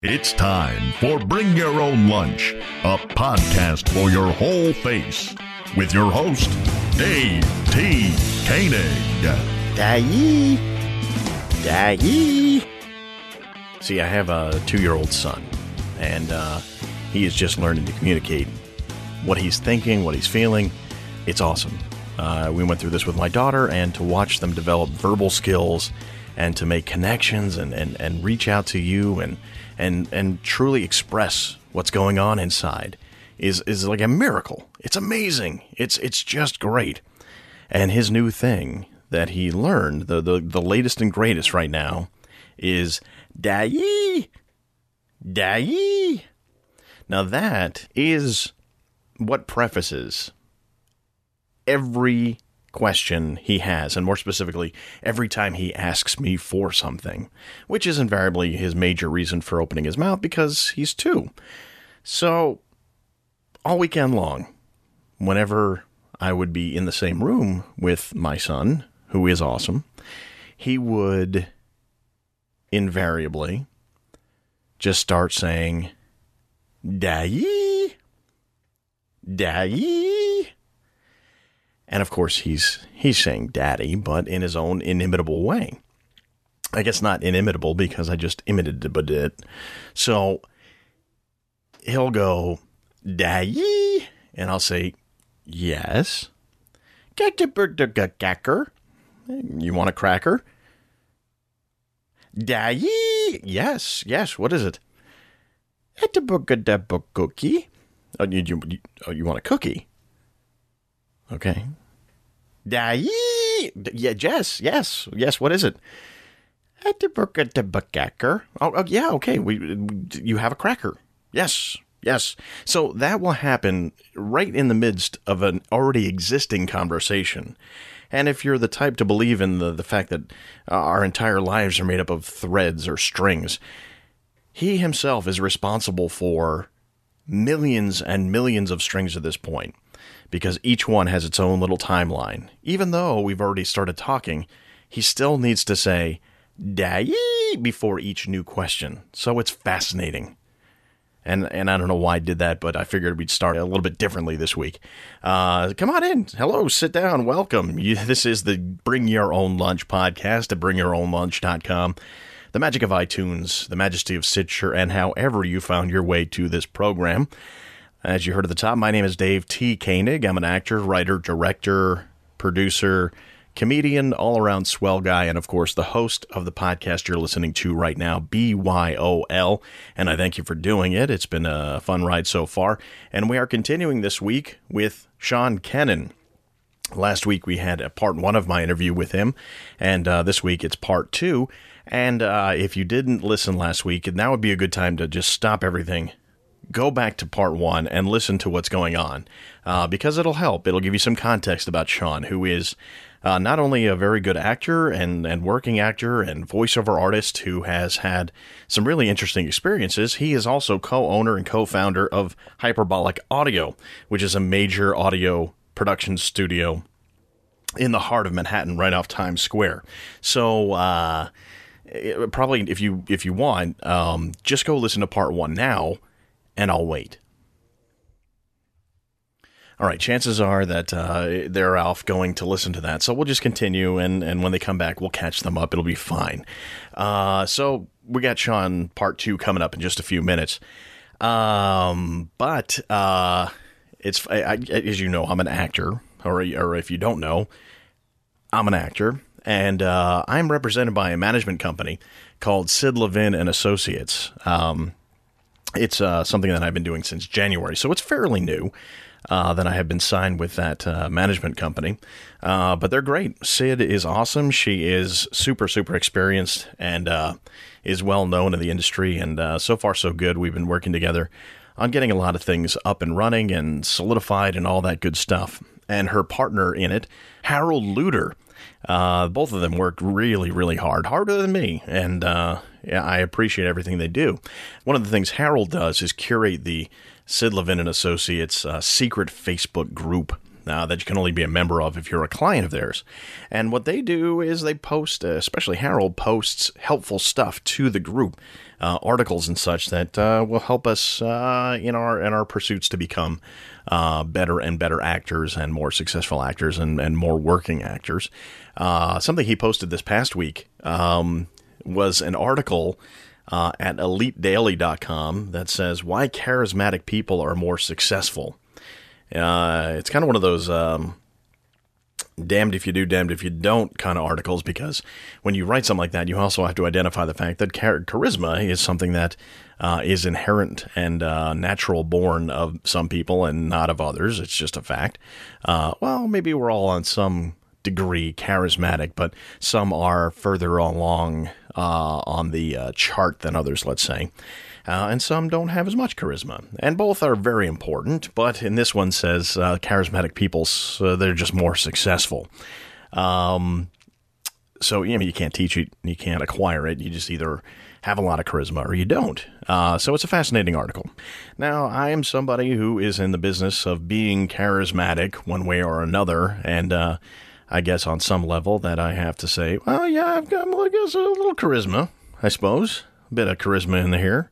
It's time for Bring Your Own Lunch, a podcast for your whole face, with your host, Dave T. Koenig. Daddy. Daddy. See, I have a two year old son, and uh, he is just learning to communicate what he's thinking, what he's feeling. It's awesome. Uh, we went through this with my daughter, and to watch them develop verbal skills and to make connections and, and, and reach out to you and, and, and truly express what's going on inside is, is like a miracle. It's amazing. It's, it's just great. And his new thing that he learned, the, the, the latest and greatest right now, is Daddy. Daddy. Now that is what prefaces every question he has, and more specifically, every time he asks me for something, which is invariably his major reason for opening his mouth because he's two. So, all weekend long, whenever I would be in the same room with my son, who is awesome, he would invariably just start saying, Daddy, Daddy. And of course, he's he's saying "daddy," but in his own inimitable way. I guess not inimitable because I just imitated it. So he'll go "daddy," and I'll say "yes." You want a cracker? Daddy? Yes, yes. What is it? Cookie. Oh, you, you, oh, you want a cookie? Okay. Yeah, yes, yes, yes. What is it? At the book at the. Oh, oh, yeah, okay. We, you have a cracker. Yes, yes. So that will happen right in the midst of an already existing conversation. And if you're the type to believe in the, the fact that uh, our entire lives are made up of threads or strings, he himself is responsible for millions and millions of strings at this point because each one has its own little timeline. Even though we've already started talking, he still needs to say "daddy" before each new question. So it's fascinating. And and I don't know why I did that, but I figured we'd start a little bit differently this week. Uh, come on in. Hello, sit down. Welcome. You, this is the Bring Your Own Lunch podcast at bringyourownlunch.com. The magic of iTunes, the majesty of Stitcher, and however you found your way to this program. As you heard at the top, my name is Dave T. Koenig. I'm an actor, writer, director, producer, comedian, all around swell guy, and of course, the host of the podcast you're listening to right now, BYOL. And I thank you for doing it. It's been a fun ride so far. And we are continuing this week with Sean Kenin. Last week we had a part one of my interview with him, and uh, this week it's part two. And uh, if you didn't listen last week, now would be a good time to just stop everything go back to part one and listen to what's going on uh, because it'll help. It'll give you some context about Sean, who is uh, not only a very good actor and, and working actor and voiceover artist who has had some really interesting experiences, he is also co owner and co founder of Hyperbolic Audio, which is a major audio production studio in the heart of Manhattan, right off Times Square. So, uh, probably if you if you want, um, just go listen to part one now, and I'll wait. All right, chances are that uh, they're off going to listen to that, so we'll just continue, and, and when they come back, we'll catch them up. It'll be fine. Uh, so we got Sean part two coming up in just a few minutes, um, but uh, it's I, I, as you know, I'm an actor, or or if you don't know, I'm an actor, and uh, I'm represented by a management company called Sid Levin and Associates. Um, it's uh, something that I've been doing since January, so it's fairly new. Uh, that I have been signed with that uh, management company, uh, but they're great. Sid is awesome. She is super, super experienced and uh, is well known in the industry. And uh, so far, so good. We've been working together on getting a lot of things up and running and solidified and all that good stuff. And her partner in it, Harold Luder, uh, both of them worked really, really hard, harder than me, and uh, I appreciate everything they do. One of the things Harold does is curate the Sid Levin and Associates uh, secret Facebook group uh, that you can only be a member of if you're a client of theirs. And what they do is they post, uh, especially Harold posts helpful stuff to the group, uh, articles and such that uh, will help us uh, in our in our pursuits to become uh, better and better actors and more successful actors and, and more working actors. something he posted this past week um, was an article. Uh, at elitedaily.com that says why charismatic people are more successful. Uh, it's kind of one of those um, damned if you do, damned if you don't kind of articles because when you write something like that, you also have to identify the fact that char- charisma is something that uh, is inherent and uh, natural born of some people and not of others. It's just a fact. Uh, well, maybe we're all on some degree charismatic, but some are further along uh, on the uh, chart than others, let's say uh, and some don't have as much charisma. And both are very important, but in this one says uh, charismatic people, uh, they're just more successful. Um, so you know, you can't teach it, you can't acquire it. You just either have a lot of charisma or you don't. Uh, so it's a fascinating article. Now, I am somebody who is in the business of being charismatic one way or another, and uh, I guess on some level that I have to say, well, yeah, I've got I guess, a little charisma, I suppose, a bit of charisma in here.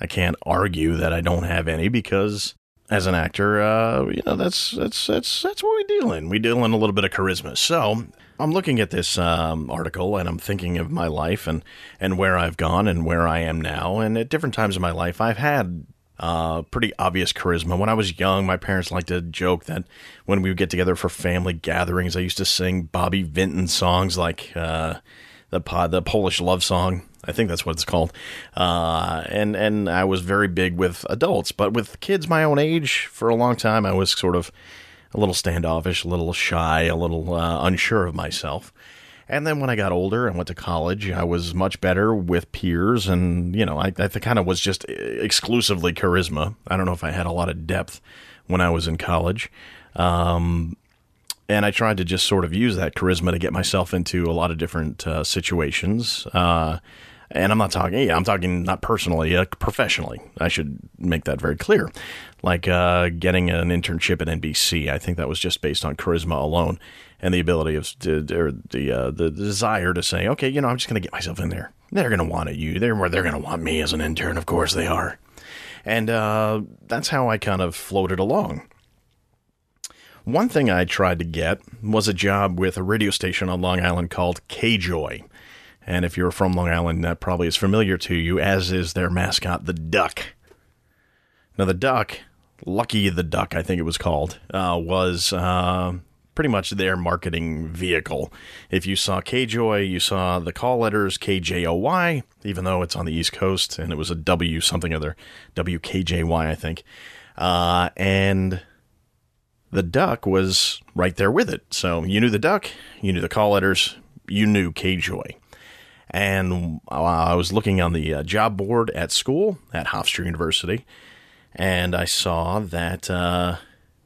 I can't argue that I don't have any because as an actor, uh, you know, that's that's that's that's what we deal in. We deal in a little bit of charisma. So I'm looking at this um, article and I'm thinking of my life and and where I've gone and where I am now. And at different times in my life, I've had uh, pretty obvious charisma. When I was young, my parents liked to joke that when we would get together for family gatherings, I used to sing Bobby Vinton songs like uh, the the Polish love song. I think that's what it's called. Uh, and and I was very big with adults, but with kids my own age for a long time, I was sort of a little standoffish, a little shy, a little uh, unsure of myself. And then when I got older and went to college, I was much better with peers, and you know, I, I kind of was just exclusively charisma. I don't know if I had a lot of depth when I was in college. Um, and I tried to just sort of use that charisma to get myself into a lot of different uh, situations. Uh, and I'm not talking, yeah, I'm talking not personally, uh, professionally. I should make that very clear. Like uh, getting an internship at NBC, I think that was just based on charisma alone and the ability of or the uh, the desire to say, okay, you know, I'm just going to get myself in there. They're going to want you. They're they're going to want me as an intern. Of course they are. And uh, that's how I kind of floated along. One thing I tried to get was a job with a radio station on Long Island called KJOY. And if you're from Long Island, that probably is familiar to you, as is their mascot, the duck. Now, the duck, Lucky the Duck, I think it was called, uh, was uh, pretty much their marketing vehicle. If you saw KJOY, you saw the call letters KJOY, even though it's on the East Coast, and it was a W something other, WKJY, I think. Uh, and the duck was right there with it. So you knew the duck, you knew the call letters, you knew KJOY. And I was looking on the uh, job board at school at Hofstra University, and I saw that uh,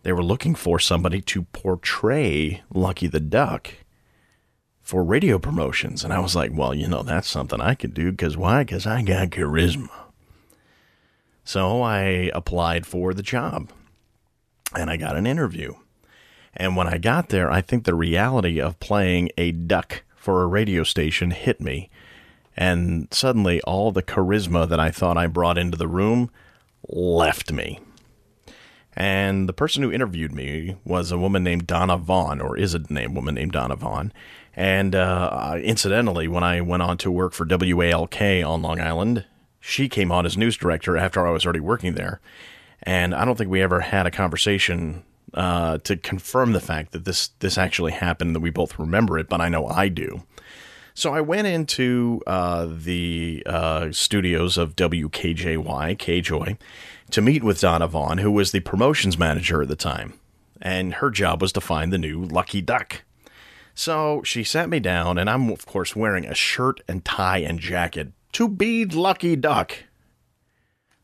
they were looking for somebody to portray Lucky the Duck for radio promotions. And I was like, well, you know, that's something I could do because why? Because I got charisma. So I applied for the job and I got an interview. And when I got there, I think the reality of playing a duck for a radio station hit me. And suddenly, all the charisma that I thought I brought into the room left me. And the person who interviewed me was a woman named Donna Vaughn, or is a name woman named Donna Vaughn. And uh, incidentally, when I went on to work for WALK on Long Island, she came on as news director after I was already working there. And I don't think we ever had a conversation uh, to confirm the fact that this this actually happened, that we both remember it, but I know I do. So I went into uh, the uh, studios of WKJY, KJOY, to meet with Donna Vaughn, who was the promotions manager at the time. And her job was to find the new Lucky Duck. So she sat me down, and I'm, of course, wearing a shirt and tie and jacket to be Lucky Duck,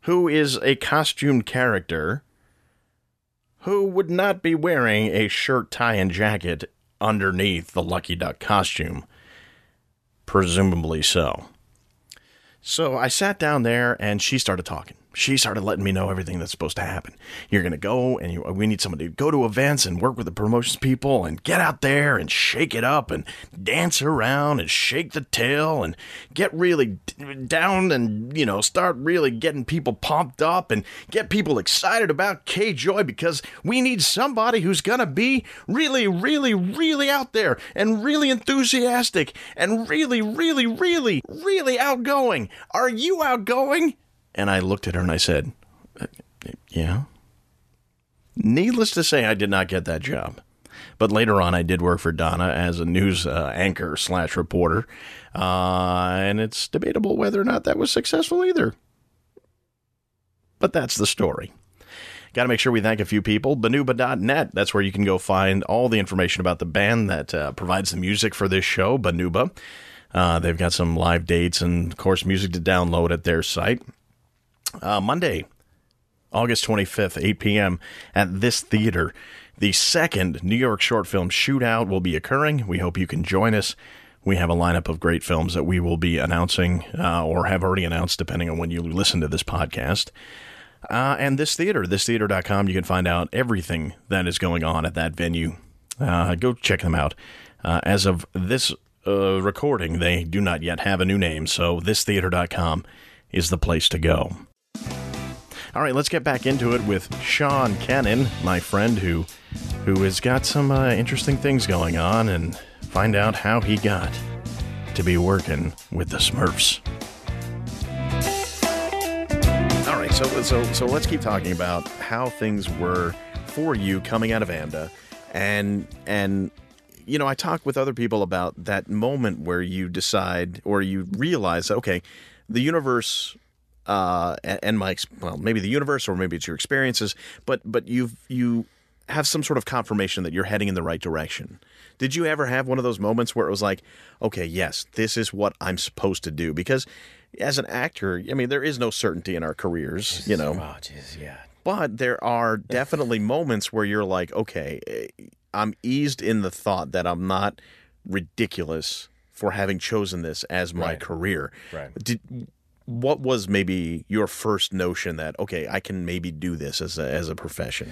who is a costumed character who would not be wearing a shirt, tie, and jacket underneath the Lucky Duck costume. Presumably so. So I sat down there and she started talking. She started letting me know everything that's supposed to happen. You're going to go and you, we need somebody to go to events and work with the promotions people and get out there and shake it up and dance around and shake the tail and get really down and, you know, start really getting people pumped up and get people excited about K Joy because we need somebody who's going to be really, really, really out there and really enthusiastic and really, really, really, really outgoing. Are you outgoing? And I looked at her and I said, "Uh, Yeah. Needless to say, I did not get that job. But later on, I did work for Donna as a news uh, anchor slash reporter. Uh, and it's debatable whether or not that was successful either. But that's the story. Got to make sure we thank a few people. Banuba.net. That's where you can go find all the information about the band that uh, provides the music for this show, Banuba. Uh, they've got some live dates and, of course, music to download at their site. Uh, Monday, August 25th, 8 p.m. at this theater. The second New York short film shootout will be occurring. We hope you can join us. We have a lineup of great films that we will be announcing uh, or have already announced, depending on when you listen to this podcast. Uh, and this theater, thistheater.com, you can find out everything that is going on at that venue. Uh, go check them out. Uh, as of this uh, recording, they do not yet have a new name, so thistheater.com is the place to go. All right, let's get back into it with Sean Kenin, my friend who who has got some uh, interesting things going on, and find out how he got to be working with the Smurfs. All right, so so so let's keep talking about how things were for you coming out of AMDA, and and you know I talk with other people about that moment where you decide or you realize, okay, the universe uh, and, my well, maybe the universe or maybe it's your experiences, but but you've you have some sort of confirmation that you're heading in the right direction. Did you ever have one of those moments where it was like, okay, yes, this is what I'm supposed to do? Because as an actor, I mean, there is no certainty in our careers, you know. Oh, jeez, yeah. But there are definitely moments where you're like, okay, eh, I'm eased in the thought that I'm not ridiculous for having chosen this as my Right. career. Right. Did what was maybe your first notion that okay, I can maybe do this as a as a profession?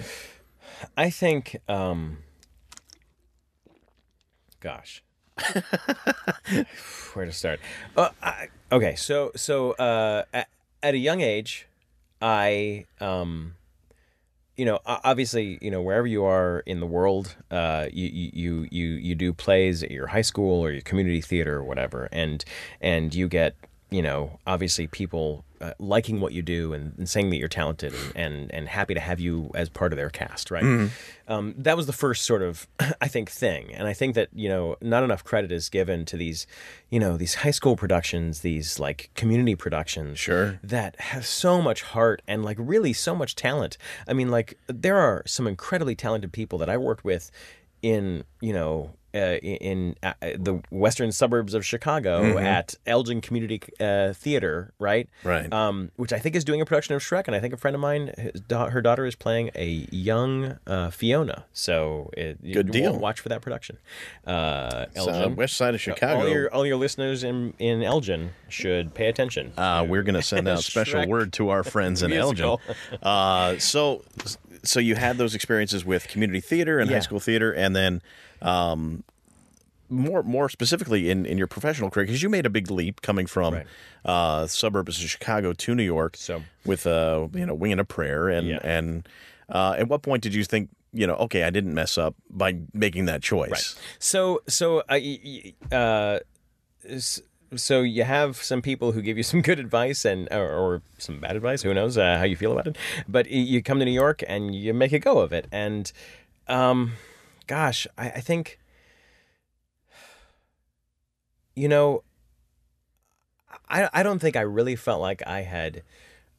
I think, um, gosh, where to start? Uh, I, okay, so so uh, at, at a young age, I, um, you know, obviously, you know, wherever you are in the world, uh, you, you you you you do plays at your high school or your community theater or whatever, and and you get you know obviously people uh, liking what you do and, and saying that you're talented and, and and happy to have you as part of their cast right? Um, that was the first sort of i think thing. And i think that you know not enough credit is given to these you know these high school productions these like community productions Sure. that have so much heart and like really so much talent. I mean like there are some incredibly talented people that i worked with in you know uh, in uh, the western suburbs of Chicago at Elgin Community uh, Theater, right? Right. Um, which I think is doing a production of Shrek, and I think a friend of mine, his her daughter, is playing a young uh, Fiona. So it, you- Good deal. Watch for that production. Uh, It's, uh, west side of Chicago. All your all your listeners in in Elgin should pay attention. Uh, we're going to send out special word to our friends in Elgin. Uh, so, so you had those experiences with community theater and high school theater, and then um, more more specifically in, in your professional career, because you made a big leap coming from Right. uh, suburbs of Chicago to New York. So- with uh, you know, wing and a prayer, and Yeah. and uh, at what point did you think? You know, okay, I didn't mess up by making that choice. So so y- y- uh, so you have some people who give you some good advice and or, or some bad advice. Who knows uh, how you feel about it? But you come to New York and you make a go of it. And um, gosh, I, I think you know. I, I don't think I really felt like I had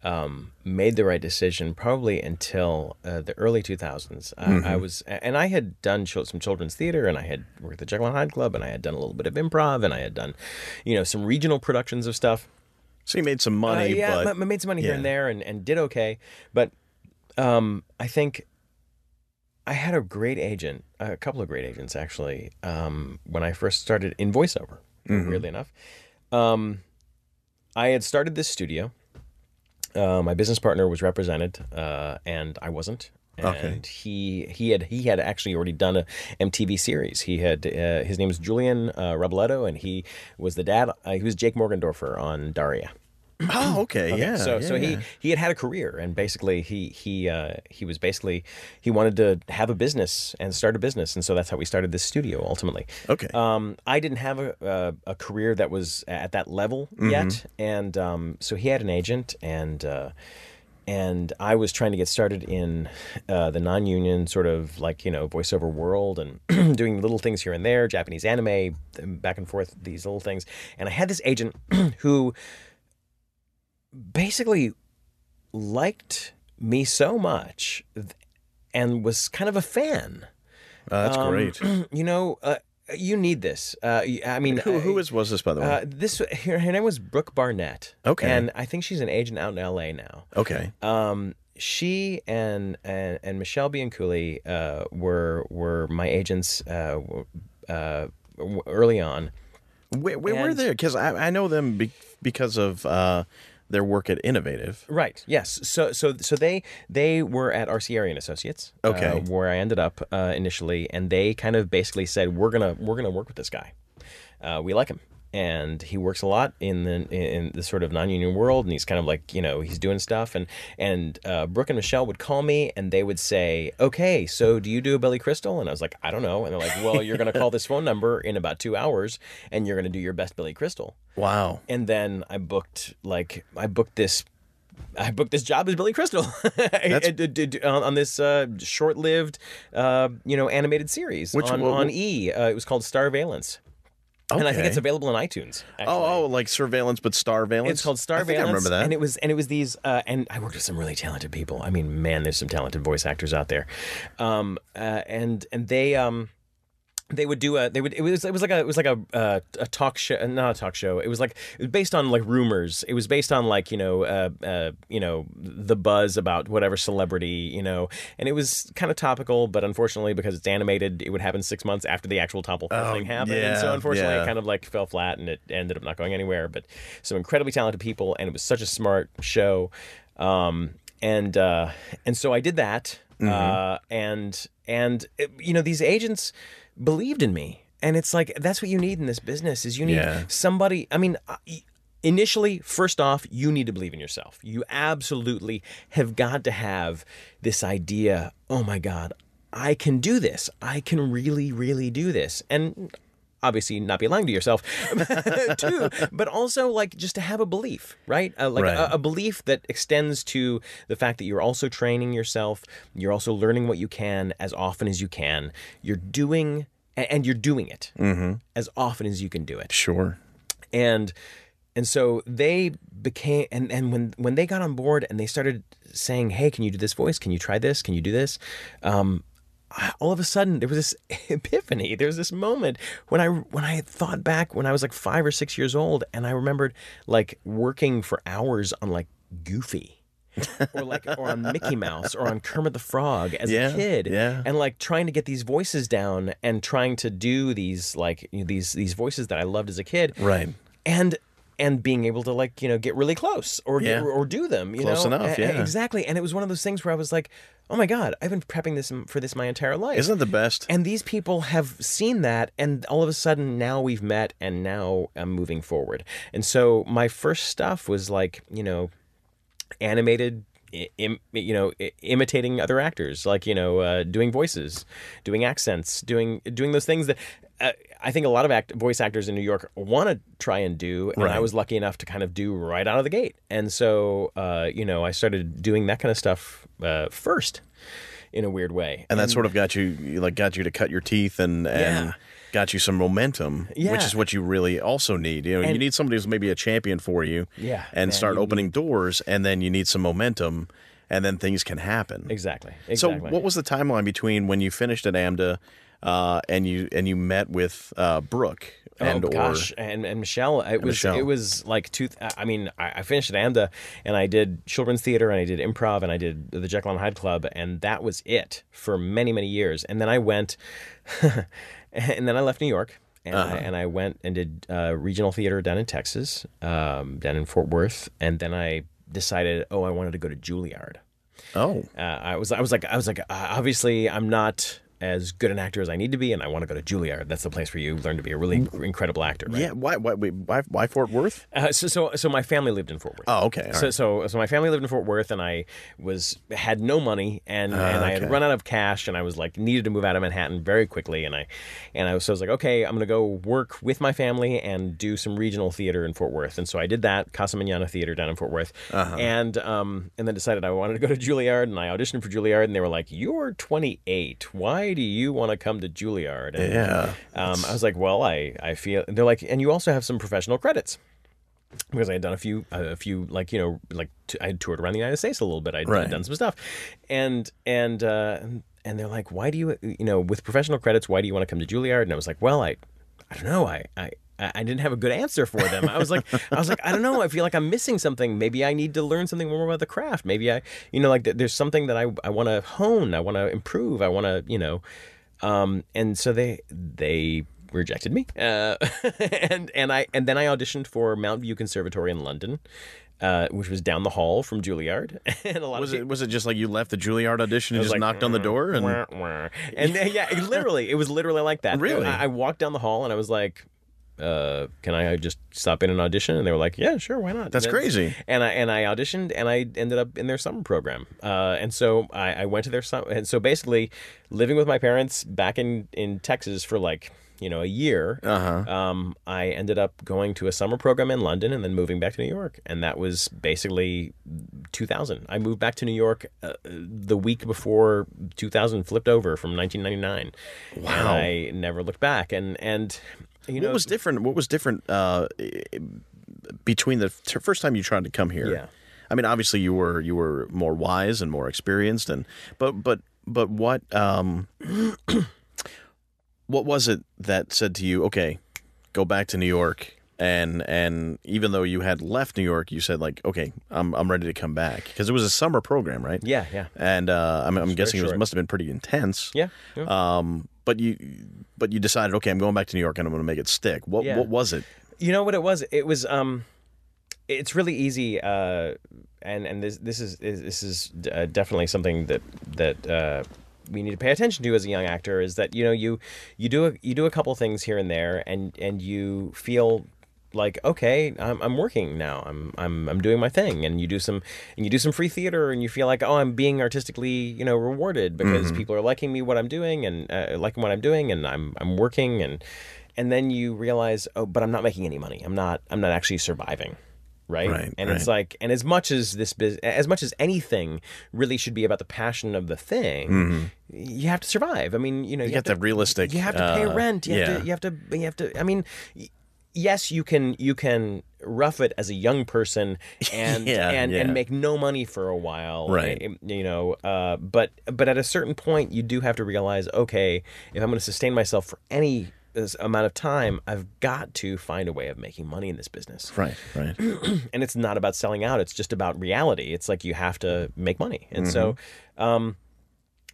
um, made the right decision probably until uh, the early 2000s. I, I was, and I had done some children's theater, and I had worked at the Jekyll and Hyde Club, and I had done a little bit of improv, and I had done, you know, some regional productions of stuff. So you made some money, Uh, yeah, but I made some money here and there, and, and did okay. But um, I think I had a great agent, a couple of great agents actually, um, when I first started in voiceover. Mm-hmm. Weirdly enough, um, I had started this studio Uh, my business partner was represented, uh, and I wasn't. And Okay. he he had he had actually already done a MTV series. He had uh, his name was Julian uh, Rebolledo, and he was the dad. Uh, he was Jake Morgendorffer on Daria. Oh, okay, yeah. So so yeah. he he had had a career, and basically he he uh, he was basically he wanted to have a business and start a business, and so that's how we started this studio ultimately. Okay. Um, I didn't have a, a a career that was at that level Mm-hmm. yet, and um, so he had an agent, and uh, and I was trying to get started in uh, the non-union sort of like you know voiceover world and doing little things here and there, Japanese anime, back and forth, these little things, and I had this agent who basically liked me so much and was kind of a fan. Uh, that's Um, great. You know, uh, you need this. Uh, I mean, Who who uh, was this by the way? uh, this? Her, her name was Brooke Barnett. Okay. and I think she's an agent out in L.A. now. okay. Um, she and and, and Michelle Bianculi uh, were were my agents uh, uh, early on. Where, where were and- they? Because I, I know them be, because of uh, their work at Innovative. Right. Yes. So so so they they were at RC and Associates. uh, Okay. where I ended up uh, initially, and they kind of basically said we're gonna we're gonna work with this guy. Uh, we like him, and he works a lot in the in the sort of non-union world, and he's kind of like you know he's doing stuff, and and uh, Brooke and Michelle would call me, and they would say, "Okay, so do you do a Billy Crystal?" And I was like, "I don't know," and they're like, "Well, you're gonna call this phone number in about two hours, and you're gonna do your best Billy Crystal." Wow. and then I booked like I booked this. I booked this job as Billy Crystal on, this uh, short-lived, uh, you know, animated series Which- on, on E. Uh, it was called Starveillance, Okay. and I think it's available on iTunes. actually. Oh, oh, like surveillance, but starveillance. It's called Star I think I remember that. and it was and it was these, uh, and I worked with some really talented people. I mean, man, there's some talented voice actors out there, um, uh, and and they um, they would do a they would it was it was like a it was like a uh, a talk show not a talk show. It was like it was based on like rumors. It was based on like you know uh, uh you know the buzz about whatever celebrity you know. And it was kind of topical but unfortunately because it's animated it would happen six months after the actual topical Oh, thing happened. And so unfortunately yeah. it kind of like fell flat and it ended up not going anywhere. But some incredibly talented people and it was such a smart show. Um and uh and so I did that Mm-hmm. uh and and you know these agents believed in me. And it's like that's what you need in this business is you need Yeah. somebody i mean uh, initially first off you need to believe in yourself. You absolutely have got to have this idea oh my god i can do this. I can really really do this. And obviously not be lying to yourself too but also like just to have a belief right? Uh, like Right. a, a belief that extends to the fact that you're also training yourself you're also learning what you can as often as you can you're doing and you're doing it as often as you can do it. Sure. and and so they became and and when when they got on board and they started saying hey can you do this voice? Can you try this? Can you do this? Um all of a sudden there was this epiphany there was this moment when i when i thought back when i was like five or six years old and i remembered like working for hours on like goofy or like or on Mickey Mouse or on Kermit the Frog as Yeah, a kid, yeah. and like trying to get these voices down and trying to do these like you know, these these voices that I loved as a kid, Right. and and being able to like you know get really close or get, Yeah. or do them you Close know enough, yeah. exactly and it was one of those things where I was like oh my god I've been prepping this for this my entire life Isn't it the best? and these people have seen that and all of a sudden now we've met and now I'm moving forward and so my first stuff was like you know animated Im, you know imitating other actors like you know uh, doing voices doing accents doing doing those things that I think a lot of act, voice actors in New York want to try and do and I was lucky enough to kind of do right out of the gate and so uh, you know I started doing that kind of stuff uh, first in a weird way and that sort of got you, like got you to cut your teeth and and Yeah. got you some momentum, which is what you really also need. You know, you need somebody who's maybe a champion for you, Yeah, and start opening doors, and then you need some momentum, and then things can happen. exactly So, what was the timeline between when you finished at AMDA uh, and you and you met with uh, Brooke and oh or gosh, and and Michelle, it was Michelle. it was like two. I mean, I, I finished at AMDA, and I did children's theater, and I did improv, and I did the Jekyll and Hyde Club, and that was it for many many years. And then I went, and then I left New York. And, Uh-huh. I, and I went and did uh, regional theater down in Texas, um, down in Fort Worth, and then I decided, oh, I wanted to go to Juilliard. Oh, Uh, I was I was like I was like uh, obviously I'm not as good an actor as I need to be, and I want to go to Juilliard. That's the place where you learn to be a really incredible actor. Right? yeah. Why? Why? Why? Why Fort Worth? Uh, so, so, so my family lived in Fort Worth. Oh, okay. So, right. so, so my family lived in Fort Worth, and I was had no money, and, and I had Ah, run out of cash, and I was like needed to move out of Manhattan very quickly, and I, and I was, so I was like, okay, I'm gonna go work with my family and do some regional theater in Fort Worth, and so I did that, Casa Manana Theater down in Fort Worth, Uh-huh. and um, and then decided I wanted to go to Juilliard, and I auditioned for Juilliard, and they were like, you're 28, why do you want to come to Juilliard? And, Yeah. um, I was like, well, I, I feel they're like, and you also have some professional credits because I had done a few, a few like you know, like t- I had toured around the United States a little bit. I'd, Right. done some stuff, and and uh, and they're like, why do you, you know, with professional credits, why do you want to come to Juilliard? And I was like, well, I, I don't know, I, I. I didn't have a good answer for them. I was like, I was like, I don't know. I feel like I'm missing something. Maybe I need to learn something more about the craft. Maybe I, you know, like th- there's something that I, I want to hone. I want to improve. I want to, you know, um, and so they they rejected me, uh, and and I and then I auditioned for Mount View Conservatory in London, uh, which was down the hall from Juilliard, and a lot Was of it? Was it just like you left the Juilliard audition and just like, knocked on the door and? Wah, wah. and then, yeah, literally, it was literally like that. Really? I, I walked down the hall and I was like, uh, "Can I just stop in an audition?" And they were like, "Yeah, sure, why not?" That's And- crazy. And I and I auditioned and I ended up in their summer program. Uh, and so I, I went to their summer. And so basically, living with my parents back in in Texas for like you know a year. Uh-huh. Um, I ended up going to a summer program in London and then moving back to New York, and that was basically 2000. I moved back to New York uh, the week before 2000 flipped over from 1999. Wow. And I never looked back. And and you know What was different? What was different uh, between the t- first time you tried to come here? Yeah. I mean, obviously you were you were more wise and more experienced, and but but but what um, what was it that said to you, okay, go back to New York? And and even though you had left New York, you said like, okay, I'm I'm ready to come back because it was a summer program, right? yeah, yeah, And uh, I'm, I'm guessing it was, must have been pretty intense. yeah. yeah. Um, but you but you decided, okay, I'm going back to New York and I'm going to make it stick. What Yeah. what was it? You know what it was? It was um, it's really easy. Uh, and and this this is is- this is uh, definitely something that that uh, we need to pay attention to as a young actor. Is that you know you you do a, you do a couple things here and there, and and you feel like okay I'm, I'm working now. I'm, I'm I'm doing my thing. And you do some and you do some free theater and you feel like oh I'm being artistically you know rewarded because people are liking me what I'm doing and uh, liking what I'm doing and I'm I'm working. And and then you realize oh but I'm not making any money. I'm not I'm not actually surviving. Right, Right, and it's like and as much as this business as much as anything really should be about the passion of the thing you have to survive. I mean you know you, Mm-hmm. have to realistic, you have to pay uh, rent. You have yeah. to you have to you have to I mean yes you can you can rough it as a young person and Yeah, and yeah. and make no money for a while Right. eh, you know uh, but but at a certain point you do have to realize okay if i'm going to sustain myself for any this amount of time i've got to find a way of making money in this business Right, right. and it's not about selling out it's just about reality it's like you have to make money and so Mm-hmm. um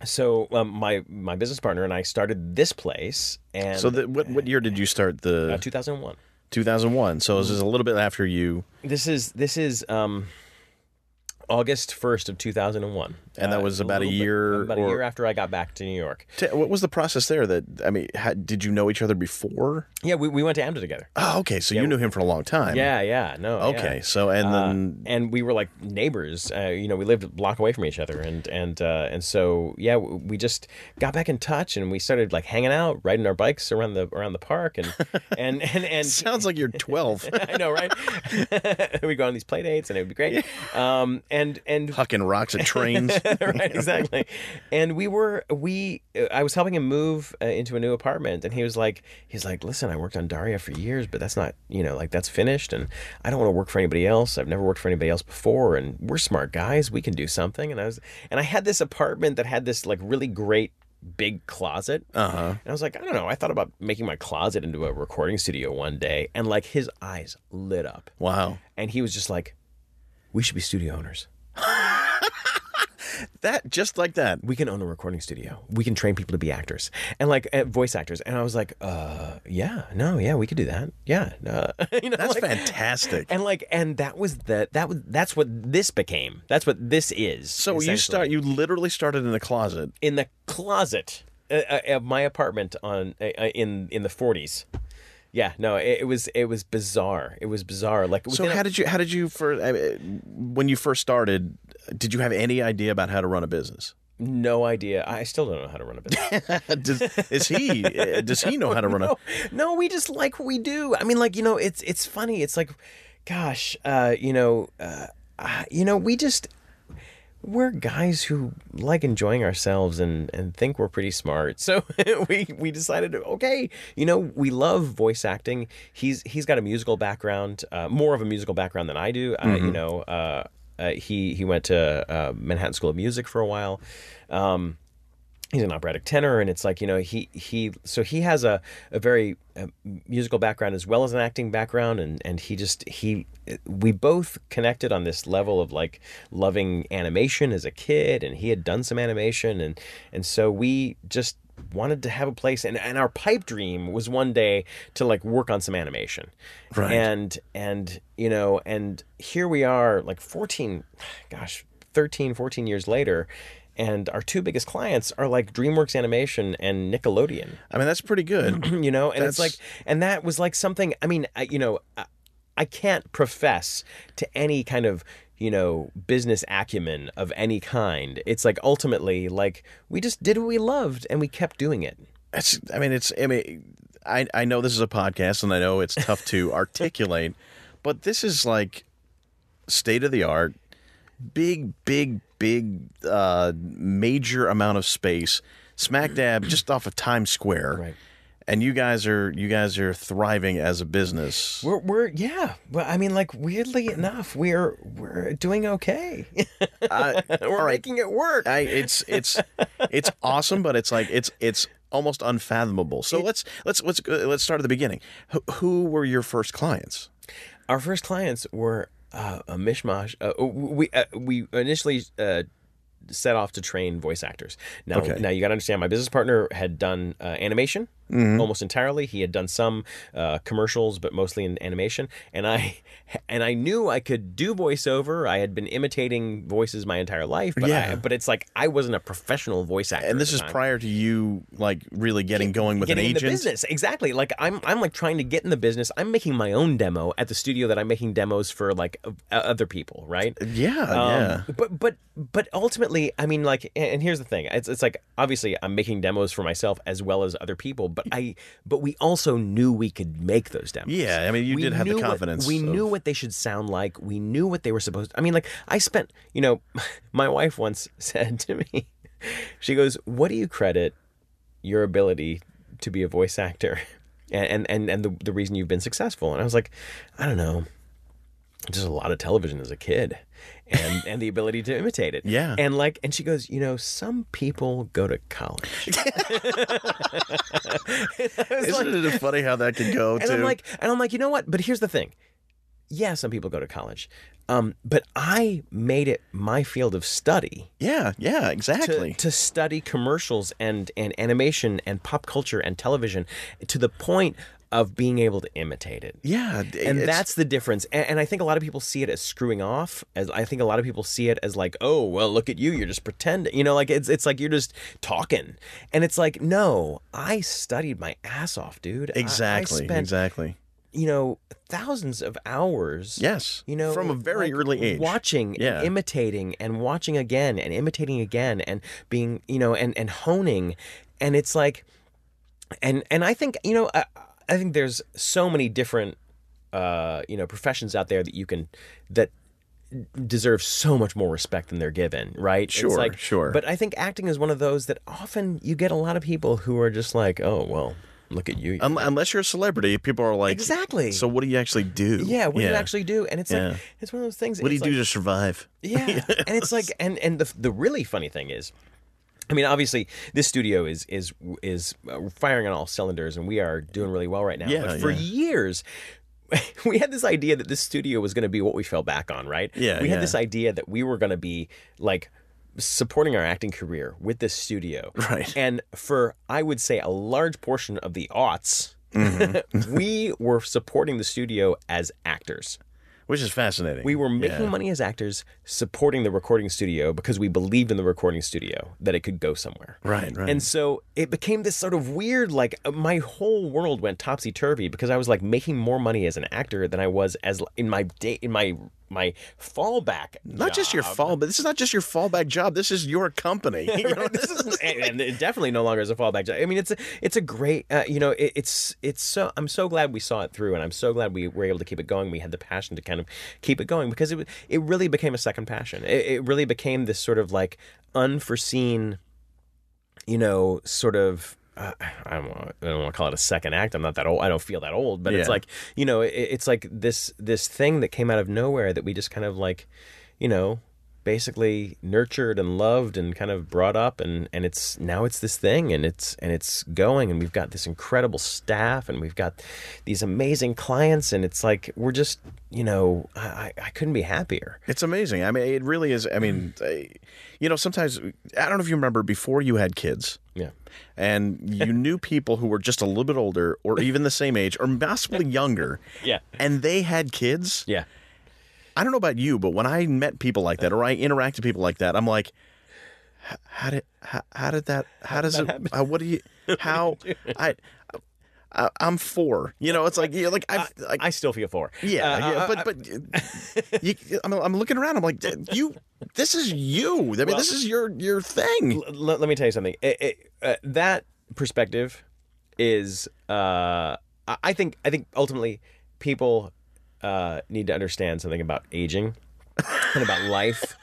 so um, my my business partner and i started this place and so the, what what year did you start the uh, 2001 2001? So this is a little bit after you, This is this is um, August first of two thousand and that was about a little bit- year about a year after I got back to New York. t- what was the process there? That I mean, did you know each other before? Yeah, we, we went to AMDA together. Oh, okay. So you knew him for a long time. Yeah, yeah, no. yeah. Okay. So and Uh, then and we were like neighbors. Uh, you know, we lived a block away from each other, and and uh, and so yeah, we just got back in touch, and we started like hanging out, riding our bikes around the around the park, and and and, and sounds like you're 12, I know, right? we go on these play dates, and it would be great. Um, and and hucking rocks at trains. right, exactly. And we were we I was helping him move uh, into a new apartment, and he was like, he's like, listen, I worked on Daria for years, but that's not you know like that's finished, and I don't want to work for anybody else. I've never worked for anybody else before, and we're smart guys. We can do something. And I was and I had this apartment that had this like really great big closet. Uh huh. And I was like, I don't know. I thought about making my closet into a recording studio one day, and like his eyes lit up, Wow. and he was just like, "We should be studio owners." that, just like that. we can own a recording studio. We can train people to be actors and like uh, voice actors. And I was like, uh, yeah, no, yeah, we could do that. Yeah, uh, you know, That's like- fantastic. And like, and that was the that was that's what this became. That's what this is. So you start. You literally started in the closet. in the closet uh, uh, of my apartment on uh, in in the 40s. Yeah, no, it, it was it was bizarre. It was bizarre. Like So within a- how did you? How did you first? I mean, when you first started, did you have any idea about how to run a business? no idea. I still don't know how to run a business. does, is he? uh, Does he know how to run a? no, no, we just like what we do. I mean, like you know, it's it's funny. It's like, gosh, uh, you know, uh, uh, you know, we just we're guys who like enjoying ourselves and and think we're pretty smart. So we we decided, okay, you know, we love voice acting. He's he's got a musical background, uh, more of a musical background than I do. Uh, you know, uh, uh, he he went to uh, Manhattan School of Music for a while. Um, he's an operatic tenor and it's like you know he he so he has a, a very uh, musical background as well as an acting background and and he just he we both connected on this level of like loving animation as a kid and he had done some animation and and so we just wanted to have a place and, and our pipe dream was one day to like work on some animation Right. and and you know and here we are like 14 gosh 13 14 years later and our two biggest clients are like DreamWorks Animation and Nickelodeon. I mean, that's pretty good. You know, and it's like, and that was like something. I mean, I, you know, I, I can't profess to any kind of you know business acumen of any kind. It's like ultimately, like we just did what we loved and we kept doing it. It's. I mean, it's. I mean, I I know this is a podcast, and I know it's tough to articulate, but this is like state of the art, big, big, big, uh, major amount of space, smack dab just off of Times Square, Right. And you guys are you guys are thriving as a business. We're, we're yeah. Well, I mean, like weirdly enough, we're we're doing okay. I, we're right, making it work. I, it's it's it's awesome, but it's like it's it's almost unfathomable. So let's let's let's go- let's start at the beginning. Who, who were your first clients? Our first clients were uh, a mishmash. Uh, we uh, we initially uh, set off to train voice actors. Now, Okay. now you got to understand. My business partner had done uh, animation almost entirely. He had done some uh, commercials, but mostly in animation. And I and I knew I could do voiceover. I had been imitating voices my entire life, but Yeah. I, but it's like I wasn't a professional voice actor. And this is time. prior to you like really getting going with getting an in agent. the business exactly like i'm i'm like trying to get in the business i'm making my own demo at the studio that i'm making demos for like o- other people right Yeah, Um, yeah. but but but ultimately i mean like and and here's the thing it's, it's like obviously i'm making demos for myself as well as other people but i but we also knew we could make those demos Yeah, I mean, you we did have the knew what- confidence. we of- knew what they should sound like. We knew what they were supposed. to... I mean, like I spent. You know, my wife once said to me, she goes, "What do you credit your ability to be a voice actor, and and and the the reason you've been successful?" And I was like, I don't know. Just a lot of television as a kid, and and the ability to imitate it. Yeah. And like, and she goes, you know, some people go to college. Isn't it funny how that could go And too? I'm like, and I'm like, you know what? But here's the thing. Yeah, some people go to college, um, but I made it my field of study yeah, yeah, to, exactly. to study commercials and and animation and pop culture and television to the point of being able to imitate it. yeah, And that's the difference. And, and I think a lot of people see it as screwing off. As I think a lot of people see it as like, oh, well, look at you, you're just pretending. You know, like it's it's like you're just talking. And it's like, no, I studied my ass off, dude. I- exactly, I spent exactly. you know, thousands of hours. Yes, You know, from a very like, early age. watching Yeah. and imitating and watching again and imitating again and being, you know, and and honing, and it's like, and and I think you know, I, I think there's so many different, uh, you know, professions out there that you can that deserve so much more respect than they're given, right? It's Sure, like, sure. But I think acting is one of those that often you get a lot of people who are just like, oh well, look at you. Un- unless you're a celebrity, people are like, Exactly. So what do you actually do? Yeah, what do you actually do? And it's Yeah. like it's one of those things. What do you it's do to survive? Yeah, and it's like, and and the the really funny thing is. I mean, obviously, this studio is is is uh, firing on all cylinders, and we are doing really well right now. Yeah, but for yeah. years, we had this idea that this studio was going to be what we fell back on, right? Yeah, we yeah. had this idea that we were going to be like supporting our acting career with this studio. Right. And for I would say a large portion of the aughts, Mm-hmm. we were supporting the studio as actors. Which is fascinating. We were making Yeah. money as actors supporting the recording studio because we believed in the recording studio that it could go somewhere. Right, right. And so it became this sort of weird, like uh, my whole world went topsy turvy because I was like making more money as an actor than I was as in my day in my my fallback. not just your fall, but this is not just your fallback job. This is your company. You know, Right, this is and and it definitely no longer is a fallback job. I mean, it's a it's a great uh, you know it, it's it's so I'm so glad we saw it through, and I'm so glad we were able to keep it going. We had the passion to kind of keep it going because it it really became a second passion. It, it really became this sort of like unforeseen, you know, sort of. Uh, I don't want I don't want to call it a second act. I'm not that old. I don't feel that old, but it's like you know, it, it's like this this thing that came out of nowhere that we just kind of like, you know, basically nurtured and loved and kind of brought up and and it's now it's this thing and it's and it's going and we've got this incredible staff and we've got these amazing clients and it's like we're just you know I I couldn't be happier. It's amazing. I mean, it really is. I mean, I- you know, sometimes I don't know if you remember before you had kids, Yeah. and you knew people who were just a little bit older, or even the same age, or possibly younger, Yeah. and they had kids. Yeah. I don't know about you, but when I met people like that, or I interact with people like that, I'm like, how did how, how did that how does it uh, what do you how I. I, I'm four. You know, it's like, you know, like I've, like, I still feel for. Yeah, Uh, yeah, I- but but you, I'm, I'm looking around. I'm like, you. This is you. I mean, this is your your thing. L- let me tell you something. It, it, uh, that perspective is, uh, I I think, I think ultimately people uh, need to understand something about aging and about life.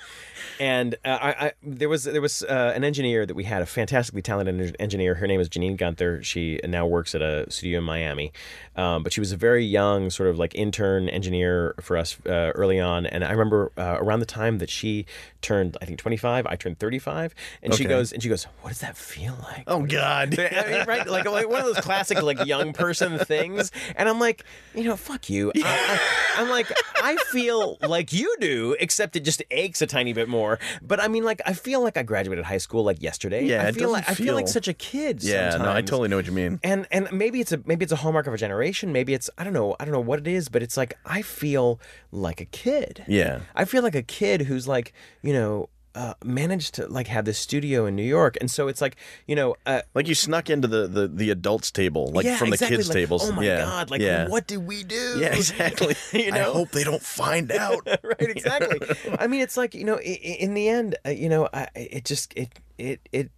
And uh, I, I, there was there was uh, an engineer that we had, a fantastically talented engineer. Her name is Janine Gunther. She now works at a studio in Miami, um, but she was a very young, sort of like intern engineer for us uh, early on. And I remember uh, around the time that she turned, I think twenty five, I turned thirty five, and she goes and she goes, "What does that feel like?" Oh God. I mean, right? Like, like one of those classic like young person things. And I'm like, you know, fuck you. I, I'm like, I feel like you do, except it just aches a tiny bit more. But I mean, like, I feel like I graduated high school like yesterday. Yeah, I feel like doesn't I feel like such a kid. Yeah, no, I totally know what you mean. And and maybe it's a maybe it's a hallmark of a generation. Maybe it's I don't know I don't know what it is, but it's like I feel like a kid. Yeah. I feel like a kid who's like you know uh, managed to like have this studio in New York, and so it's like you know. Uh, Like you snuck into the the, the adults table, like yeah, from the kids like, tables. Oh my yeah. god! Like, yeah. what did we do? Yeah, exactly. you know, I hope they don't find out. right? Exactly. I mean, it's like you know, i- i- in the end, uh, you know, I, it just it it it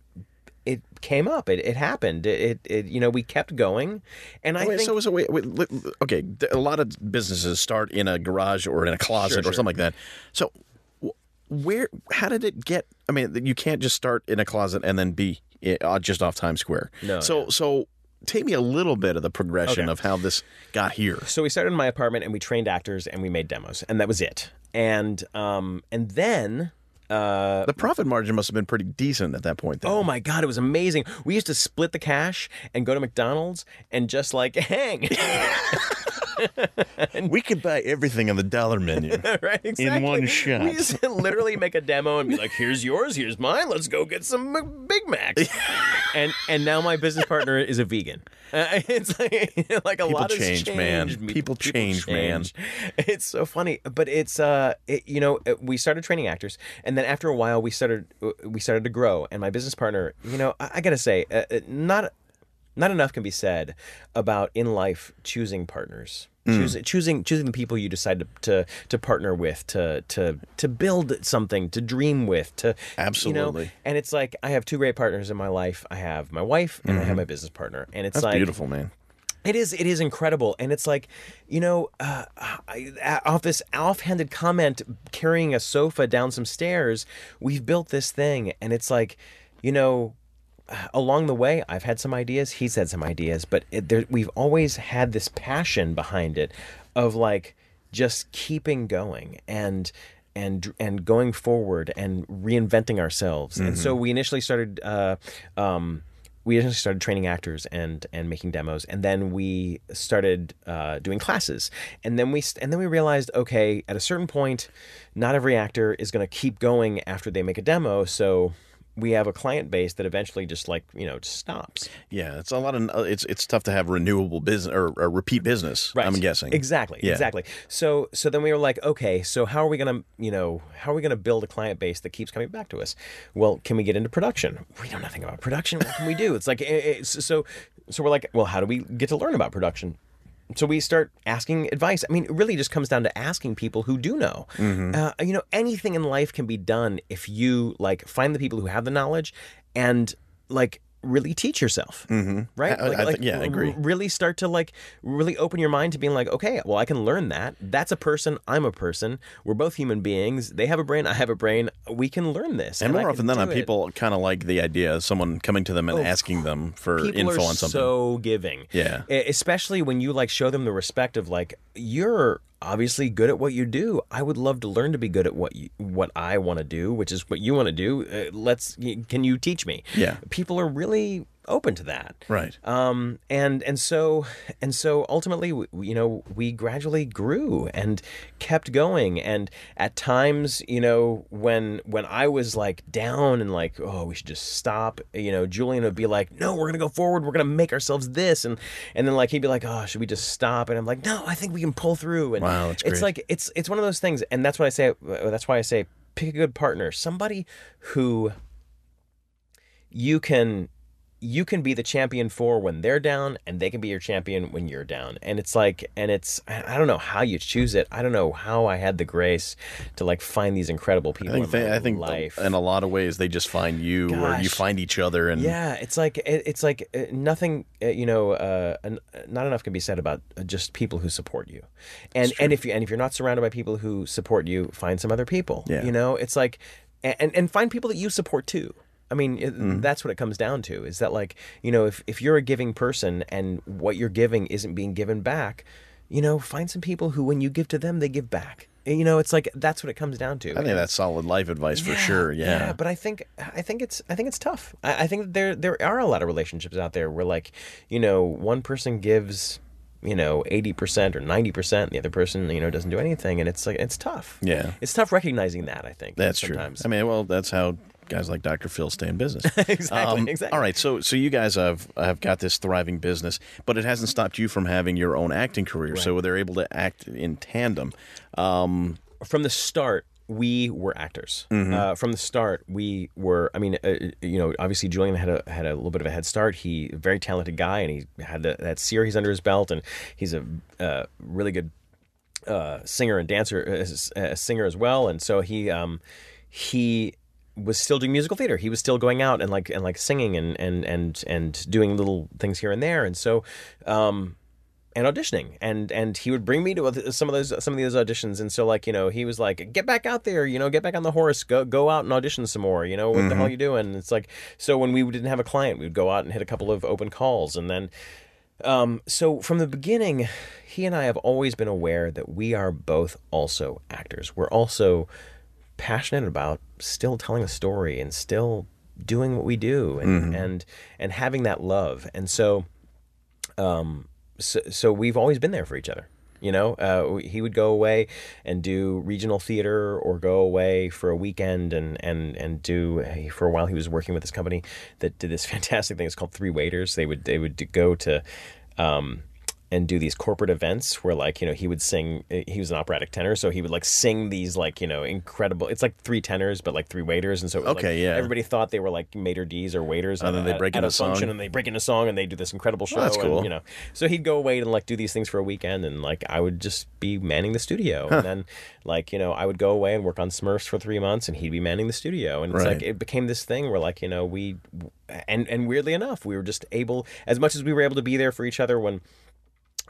it came up. It it happened. It, it, it you know, we kept going, and I Wait, think so so wait, wait, okay. A lot of businesses start in a garage or in a closet Sure, or sure. something like that. So where? How did it get? I mean, you can't just start in a closet and then be uh, just off Times Square. No, So so take me a little bit of the progression Okay. of how this got here. so we started in my apartment and we trained actors and we made demos and that was it. And um and then uh The profit margin must have been pretty decent at that point. Then. Oh my god, it was amazing. We used to split the cash and go to McDonald's and just like hang. we could buy everything on the dollar menu. right? Exactly. one shot. We to literally make a demo and be like, "Here's yours, here's mine. Let's go get some Big Macs." and and now my business partner is a vegan. Uh, it's like, like a People lot change, man. changed. People change, man. It's so funny, but it's uh, it, you know, it- we started training actors, and then after a while, we started we started to grow. And my business partner, you know, I, I gotta say, uh, uh, not not enough can be said about in life choosing partners. Mm. Choosing, choosing choosing the people you decide to, to to partner with to to to build something to dream with to you know Absolutely. and it's like I have two great partners in my life I have my wife and I have my business partner and it's Mm-hmm. That's like beautiful, man. it is. It is incredible, and it's like, you know, uh, I, off this offhanded comment, carrying a sofa down some stairs, we've built this thing, and it's like, you know, along the way, I've had some ideas. He's had some ideas, but it, there, we've always had this passion behind it, of like just keeping going and and and going forward and reinventing ourselves. And so we initially started. Uh, um, we initially started training actors and and making demos, and then we started uh, doing classes, and then we and then we realized, okay, at a certain point, not every actor is going to keep going after they make a demo, so we have a client base that eventually just like you know stops. Yeah, it's a lot of uh, it's it's tough to have renewable business or, or repeat business. Right. I'm guessing exactly, Yeah. exactly. So so then we were like, okay, so how are we gonna you know how are we gonna build a client base that keeps coming back to us? Well, can we get into production? We know nothing about production. What can we do? It's like eh, eh, so so we're like, well, how do we get to learn about production? So we start asking advice. I mean, it really just comes down to asking people who do know. Mm-hmm. Uh, you know, anything in life can be done if you like find the people who have the knowledge and like really teach yourself. Mm-hmm. Right? I- I Like- think- like, yeah, I agree. Really start to like really open your mind to being like, okay, well, I can learn that. That's a person. I'm a person. We're both human beings. They have a brain. I have a brain. We can learn this. And I more often than not, people kind of like the idea of someone coming to them and asking them for info on something. so giving. Yeah. Especially when you like show them the respect of like you're obviously good at what you do. I would love to learn to be good at what you, what I want to do, which is what you want to do. Uh, let's can you teach me? Yeah. People are really open to that. Right. Um, and and so and so ultimately, you know, we gradually grew and kept going. And at times, you know, when when I was like down and like, oh, we should just stop. You know, Julian would be like, no, we're gonna go forward. We're gonna make ourselves this. And and then like he'd be like, oh, should we just stop? And I'm like, no, I think we can pull through. And Wow, it's great. like it's it's one of those things. And that's what I say. That's why I say pick a good partner, somebody who you can you can be the champion for when they're down and they can be your champion when you're down. And it's like and it's i don't know how you choose it. I don't know how i had the grace to like find these incredible people I think in they, my I think life. in a lot of ways they just find you or you find each other and yeah it's like it, it's like uh, nothing uh, you know uh, not enough can be said about uh, just people who support you. And and if you and if you're not surrounded by people who support you find some other people Yeah. you know? It's like and and find people that you support too I mean, it, Mm-hmm. that's what it comes down to. Is that like you know, if if you're a giving person and what you're giving isn't being given back, you know, find some people who, when you give to them, they give back. You know, it's like that's what it comes down to. I think that's solid life advice for sure. Yeah. yeah. but I think I think it's I think it's tough. I, I think that there there are a lot of relationships out there where like you know one person gives you know eighty percent or ninety percent, and the other person you know doesn't do anything, and it's like it's tough. Yeah. it's tough recognizing that. I think That's sometimes. true. I mean, well, that's how guys like Dr. Phil stay in business. Exactly, Um, exactly. All right, so so you guys have have got this thriving business, but it hasn't stopped you from having your own acting career. So they're able to act in tandem. Um, from the start we were actors Mm-hmm. uh, from the start we were i mean uh, you know obviously julian had a had a little bit of a head start he a very talented guy and he had that, that series under his belt and he's a uh, really good uh, singer and dancer uh, uh, singer as well and so he um he was still doing musical theater. He was still going out and like and like singing and and and and doing little things here and there. And so um and auditioning. And and he would bring me to some of those some of those auditions. And so like you know he was like get back out there you know get back on the horse. Go go out and audition some more. You know what the hell are you doing? And it's like so when we didn't have a client we'd go out and hit a couple of open calls. And then um, so from the beginning he and I have always been aware that we are both also actors. We're also passionate about still telling a story and still doing what we do and and and having that love and so um, so, so we've always been there for each other. You know, uh, he would go away and do regional theater, or go away for a weekend and and and do. For a while, he was working with this company that did this fantastic thing. It's called Three Waiters. They would they would go to. Um, and do these corporate events where like you know he would sing eh, he was an operatic tenor so he would like sing these like you know incredible it's like three tenors but like three waiters and so was, like, Okay, yeah. everybody thought they were like maitre d's or waiters And then they break at into a function song. and they break into a song and they do this incredible show that's and, cool. you know so he'd go away and like do these things for a weekend and like i would just be manning the studio and then like you know i would go away and work on smurfs for three months and he'd be manning the studio and it's Right. like it became this thing where like you know we and and weirdly enough we were just able as much as we were able to be there for each other when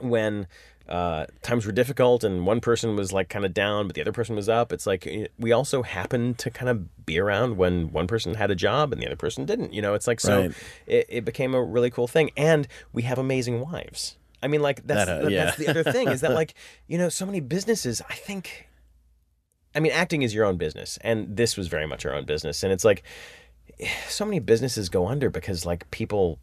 when uh, times were difficult and one person was like kind of down but the other person was up it's like eh, we also happened to kind of be around when one person had a job and the other person didn't you know it's like so Right. it, it became a really cool thing and we have amazing wives i mean like that's That, uh, yeah. that's the other thing is that like you know so many businesses i think I mean, acting is your own business, and this was very much our own business. And it's like, so many businesses go under because like people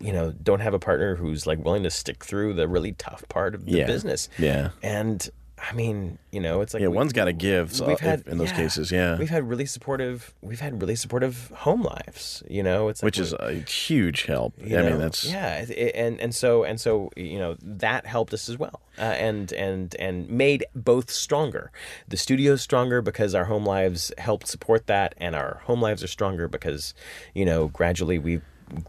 you know don't have a partner who's like willing to stick through the really tough part of the Yeah. business Yeah. and i mean you know it's like Yeah, we- one's got to give. So we've had in those yeah, cases, yeah, we've had really supportive we've had really supportive home lives you know it's like which is a huge help. I know? mean, that's yeah, and and so and so you know that helped us as well, uh, and and and made both stronger. The studio's stronger because our home lives helped support that, and our home lives are stronger because you know gradually we've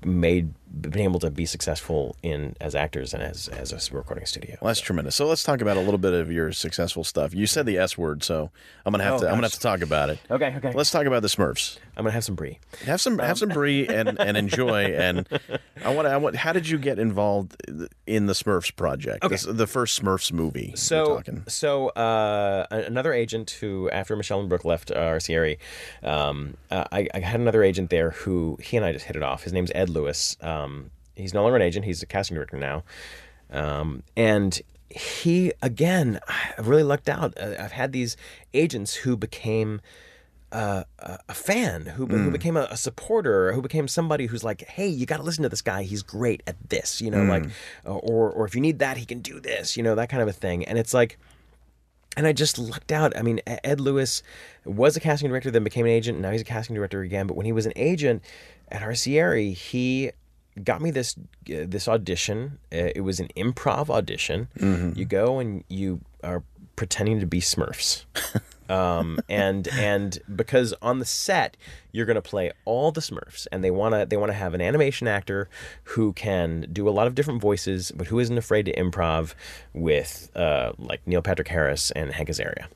made been able to be successful in as actors and as as a recording studio. Well, that's tremendous. So let's talk about a little bit of your successful stuff. You said the S word, so I'm gonna have Oh, to. I'm gonna have to talk about it. Okay, okay. Let's talk about the Smurfs. I'm gonna have some brie. Have some, have some brie and, and enjoy. And I want, to. I want. How did you get involved in the Smurfs project? Okay. This- the first Smurfs movie. So, talking. so uh, another agent who, after Michelle and Brooke left uh, RCRE, um, uh, I, I had another agent there who he and I just hit it off. His name's Ed Lewis. Um, he's no longer an agent; he's a casting director now. Um, and he, again, I really lucked out. Uh, I've had these agents who became uh, a a fan who, who became a, a supporter who became somebody who's like hey you got to listen to this guy he's great at this you know like uh, or or if you need that he can do this you know that kind of a thing and it's like and I just lucked out. I mean, Ed Lewis was a casting director, then became an agent, and now he's a casting director again. But when he was an agent at RCRE, he got me this uh, this audition. Uh, it was an improv audition. You go and you are pretending to be Smurfs. um, and and because on the set you're going to play all the Smurfs, and they want to they want to have an animation actor who can do a lot of different voices, but who isn't afraid to improv with uh, like Neil Patrick Harris and Hank Azaria.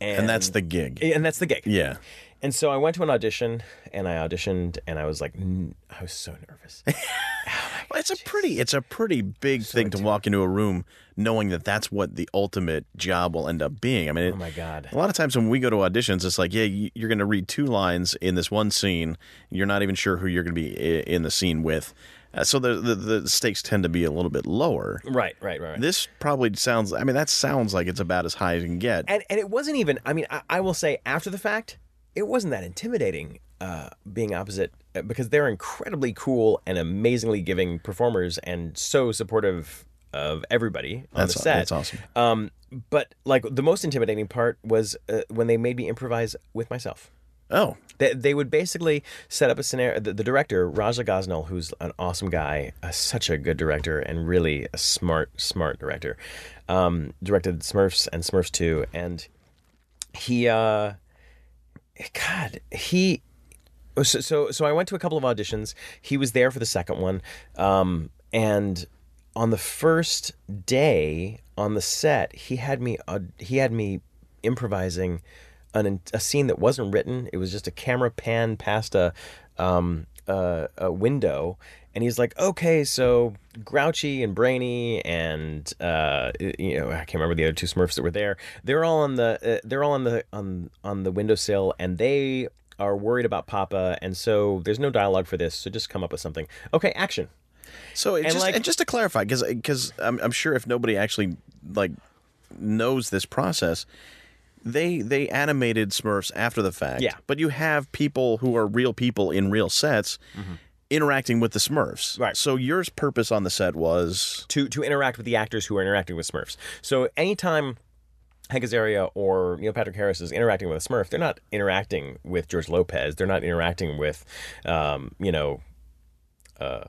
and that's the gig. and that's the gig. Yeah. And so I went to an audition, and I auditioned, and I was like, n- I was so nervous. Well, it's a pretty it's a pretty big thing to walk into a room knowing that that's what the ultimate job will end up being. I mean, it, oh my god. a lot of times when we go to auditions, it's like, yeah, you- you're going to read two lines in this one scene. You're not even sure who you're going to be in the scene with. Uh, so the, the the stakes tend to be a little bit lower. Right, right, right. right. This probably sounds. I mean, that sounds like it's about as high as you can get. and and it wasn't even. I mean, I, I will say after the fact, it wasn't that intimidating. Uh, being opposite uh, because they're incredibly cool and amazingly giving performers and so supportive of everybody on That's the set. that's awesome. Um, but like the most intimidating part was uh, when they made me improvise with myself. Oh, They, they would basically set up a scenario. The, the director, Raja Gosnell, who's an awesome guy, uh, such a good director, and really a smart, smart director, um, directed Smurfs and Smurfs 2. And he, uh, God, he. So, so, so I went to a couple of auditions. He was there for the second one. Um, and on the first day on the set, he had me, aud- he had me improvising an, a scene that wasn't written. It was just a camera pan past a, um, a window, and he's like, "Okay, so Grouchy and Brainy and uh, you know, I can't remember the other two Smurfs that were there. They're all on the uh, they're all on the on on the windowsill, and they are worried about Papa, and so there's no dialogue for this. So just come up with something. Okay, action. so And, just like- and just to clarify, because because I'm, I'm sure if nobody actually like knows this process, they they animated Smurfs after the fact. Yeah. but you have people who are real people in real sets. Interacting with the Smurfs, Right. So your purpose on the set was to to interact with the actors who are interacting with Smurfs. So anytime Hank Azaria or Neil Patrick Harris is interacting with a Smurf, they're not interacting with George Lopez. They're not interacting with, um, you know, uh,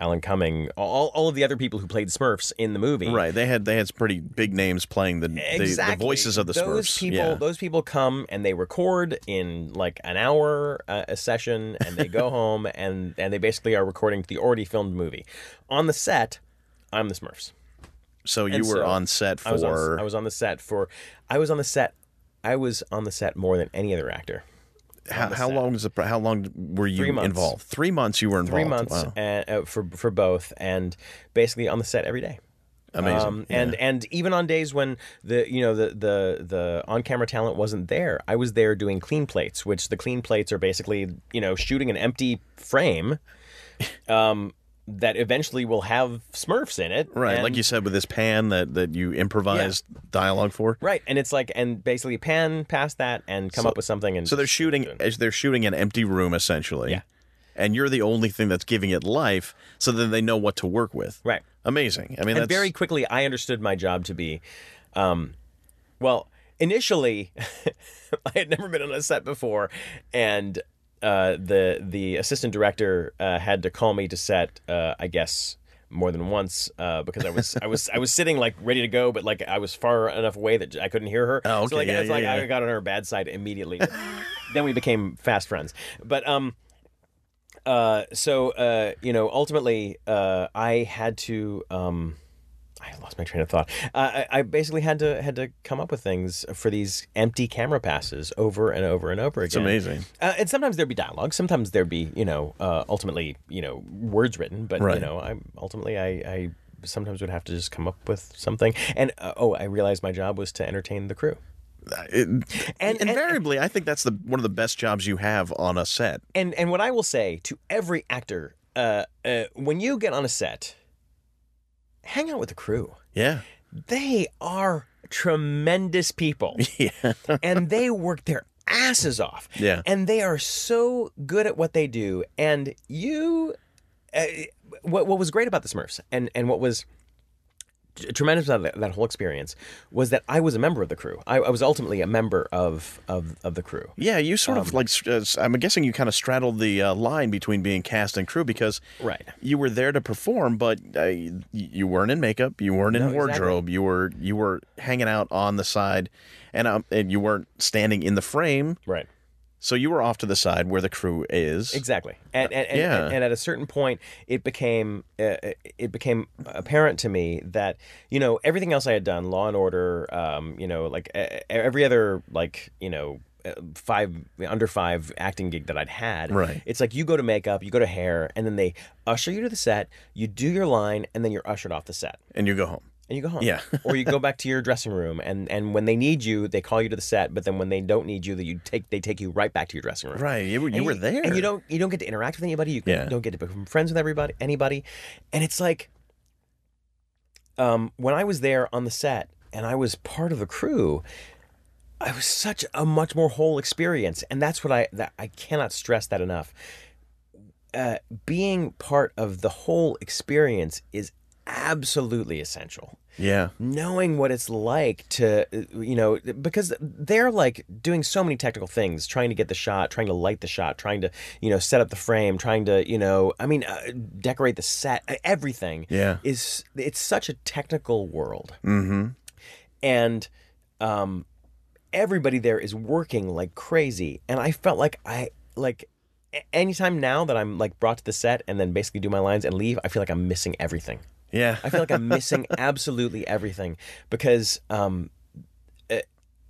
Alan Cumming, all, all of the other people who played Smurfs in the movie. right. They had they had some pretty big names playing the the, the voices of the those Smurfs. People, yeah. Those people come and they record in like an hour uh, a session, and they go home and and they basically are recording the already filmed movie. On the set, I'm the Smurfs. so you and were so on set for I was on, I was on the set for. I was on the set. I was on the set more than any other actor. How, how long was the how long were you Three involved? Three months you were involved. Three months Wow. and, uh, for for both, and basically on the set every day. Amazing. Um, and and even on days when the you know the the the on camera talent wasn't there, I was there doing clean plates, which the clean plates are basically you know shooting an empty frame, um, that eventually will have Smurfs in it. Right, and- like you said with this pan that that you improvised dialogue for. Right, and it's like, and basically pan past that and come So- up with something. And So they're shooting as they're shooting an empty room essentially. Yeah. And you're the only thing that's giving it life, so then they know what to work with. Right. Amazing. I mean, and that's very quickly I understood my job to be, um, well, initially I had never been on a set before, and uh, the the assistant director uh, had to call me to set, uh, I guess. More than once, uh, because I was I was I was sitting like ready to go, but like I was far enough away that I couldn't hear her. Oh, So okay. like Yeah, it's yeah, like yeah. I got on her bad side immediately. then we became fast friends. But um, uh, so uh, you know, ultimately, uh, I had to um, I lost my train of thought. Uh, I, I basically had to had to come up with things for these empty camera passes over and over and over again. it's amazing. Uh, and sometimes there'd be dialogue. Sometimes there'd be you know uh, ultimately you know words written. But Right. you know, I ultimately I. I Sometimes would have to just come up with something, and uh, oh, I realized my job was to entertain the crew. It- And- invariably, I think that's the one of the best jobs you have on a set. and and what I will say to every actor, uh, uh, when you get on a set, hang out with the crew. Yeah. They are tremendous people, Yeah. and they work their asses off. Yeah. and they are so good at what they do. And you, uh, what what was great about the Smurfs, and and what was t- tremendous about that, that whole experience was that I was a member of the crew. I, I was ultimately a member of of, of the crew. Yeah, you sort Um, of like. Uh, I'm guessing you kind of straddled the uh, line between being cast and crew because Right. you were there to perform, but uh, you weren't in makeup, you weren't in No, exactly. wardrobe, you were you were hanging out on the side, and um, and you weren't standing in the frame, Right. So you were off to the side where the crew is. Exactly, and and, and, Yeah. and at a certain point, it became uh, it became apparent to me that you know everything else I had done, Law and Order, um, you know, like uh, every other like you know uh, five under five acting gig that I'd had. Right. It's like you go to makeup, you go to hair, and then they usher you to the set. You do your line, and then you're ushered off the set. and you go home. And you go home. Yeah. or you go back to your dressing room, and, and when they need you, they call you to the set. But then when they don't need you, that you take they take you right back to your dressing room. Right, you were you were there, and you don't you don't get to interact with anybody. You Yeah. don't get to become friends with everybody, anybody, and it's like, um, when I was there on the set and I was part of the crew, I was such a much more whole experience, and that's what I that I cannot stress that enough. Uh, being part of the whole experience is absolutely essential. Yeah, knowing what it's like to you know because they're like doing so many technical things trying to get the shot trying to light the shot trying to you know set up the frame trying to you know i mean uh, decorate the set uh, everything Yeah. is it's such a technical world. Mm-hmm. and um everybody there is working like crazy. And i felt like i like anytime now that i'm like brought to the set and then basically do my lines and leave i feel like i'm missing everything yeah. I feel like I'm missing absolutely everything because um, uh,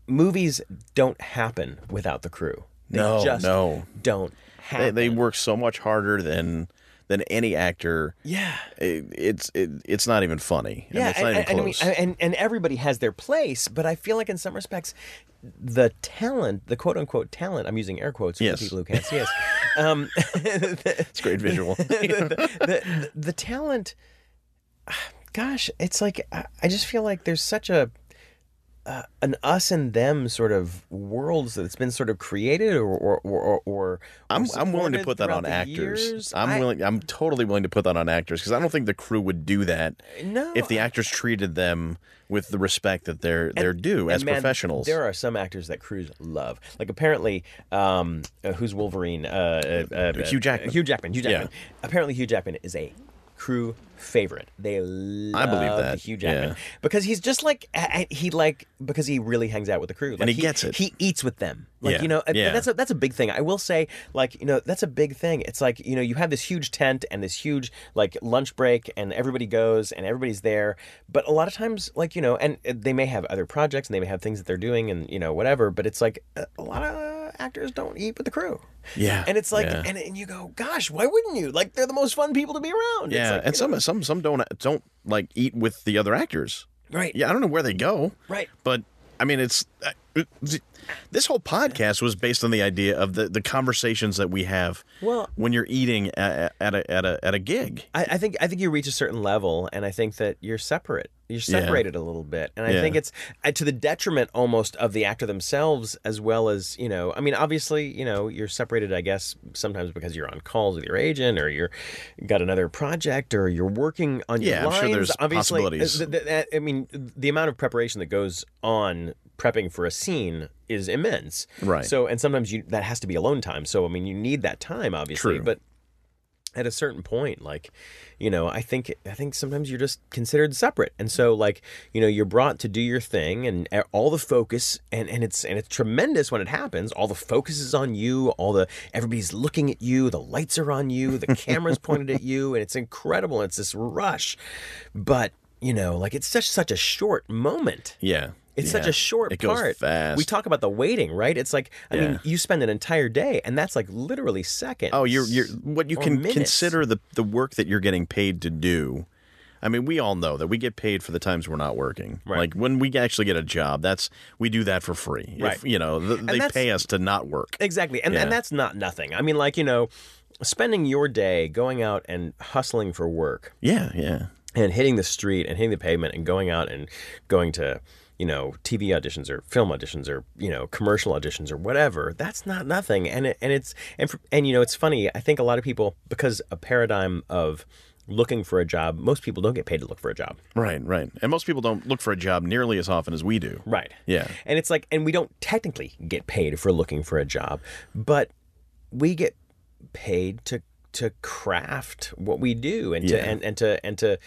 movies don't happen without the crew. They No, just no. don't they, happen. they work so much harder than than any actor. yeah. It, it's it, it's not even funny. I mean, Yeah, it's not and, even and, I mean, and and everybody has their place, but I feel like in some respects, the talent, the quote unquote talent, I'm using air quotes for Yes. people who can't see us. Um, it's great visual. the, the, the talent gosh it's like i just feel like there's such a uh, an us and them sort of worlds that's been sort of created or or or, or I'm I'm willing to put that on actors. years. I'm I- willing. I'm totally willing to put that on actors because I don't think the crew would do that no if the actors treated them with the respect that they're they're due as man, professionals. There are some actors that crews love. Like apparently, um, uh, who's Wolverine? Uh, uh, uh, Hugh Jackman. Hugh Jackman. Hugh Yeah. Apparently, Hugh Jackman is a crew favorite. They love I believe that, Hugh Jackman yeah. because he's just like he like because he really hangs out with the crew. Like, he gets it. He eats with them. Like Yeah, you know, yeah. that's a that's a big thing. I will say, like you know, that's a big thing. It's like you know, you have this huge tent and this huge like lunch break, and everybody goes and everybody's there. But a lot of times, like you know, and they may have other projects and they may have things that they're doing and you know whatever. But it's like uh, a lot of actors don't eat with the crew. Yeah, and it's like, yeah. and, and you go, gosh, why wouldn't you? Like they're the most fun people to be around. It's yeah, like, and some know, some some don't don't like eat with the other actors. right, Yeah, I don't know where they go. right. But I mean, it's uh, This whole podcast was based on the idea of the, the conversations that we have Well- when you're eating at, at a at a at a gig. I, I think I think you reach a certain level, and I think that you're separate. You're separated a little bit, and I Yeah. think it's uh, to the detriment almost of the actor themselves, as well as you know. I mean, obviously, you know, you're separated. I guess sometimes because you're on calls with your agent, or you're got another project, or you're working on your Yeah, I'm lines. sure there's obviously, possibilities. uh, th- th- I mean, the amount of preparation that goes on prepping for a scene is immense. Right. So, and sometimes you that has to be alone time. So, I mean, you need that time, obviously, True. but at a certain point like you know i think i think sometimes you're just considered separate. And so like you know you're brought to do your thing and uh, all the focus and and it's and it's tremendous when it happens. All the focus is on you all the everybody's looking at you the lights are on you the camera's pointed at you and it's incredible it's this rush. But you know like it's such such a short moment. Yeah, it's Yeah. such a short It goes part. fast. We talk about the waiting, right? It's like I mean, you spend an entire day, and that's like literally seconds. Oh, you're you're what you can minutes. consider the the work that you're getting paid to do. I mean, we all know that we get paid for the times we're not working. Right. Like when we actually get a job, that's we do that for free. If, Right. you know, th- they pay us to not work. Exactly. And, Yeah. and that's not nothing. I mean, like, you know, spending your day going out and hustling for work Yeah, yeah. and hitting the street and hitting the pavement and going out and going to, you know, TV auditions or film auditions or, you know, commercial auditions or whatever, that's not nothing. And it, and it's, and, for, and, you know, it's funny. I think a lot of people, because a paradigm of looking for a job, most people don't get paid to look for a job. Right, right. And most people don't look for a job nearly as often as we do. Right. Yeah. And it's like, and we don't technically get paid for looking for a job, but we get paid to to craft what we do and to and, and to and to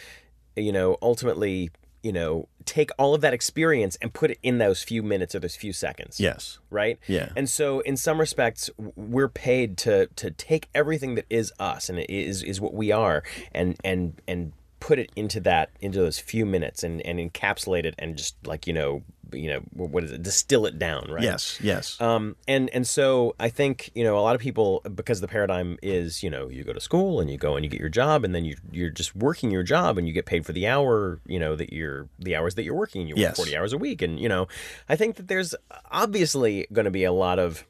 you know ultimately you know take all of that experience and put it in those few minutes or those few seconds Yes. right Yeah. and so in some respects we're paid to to take everything that is us and it is is what we are and and and put it into that into those few minutes and and encapsulate it and just like you know you know what is it distill it down right Yes, yes. um, and and so I think you know a lot of people because the paradigm is you know you go to school and you go and you get your job and then you you're just working your job and you get paid for the hour you know that you're the hours that you're working and you work Yes. forty hours a week and you know I think that there's obviously going to be a lot of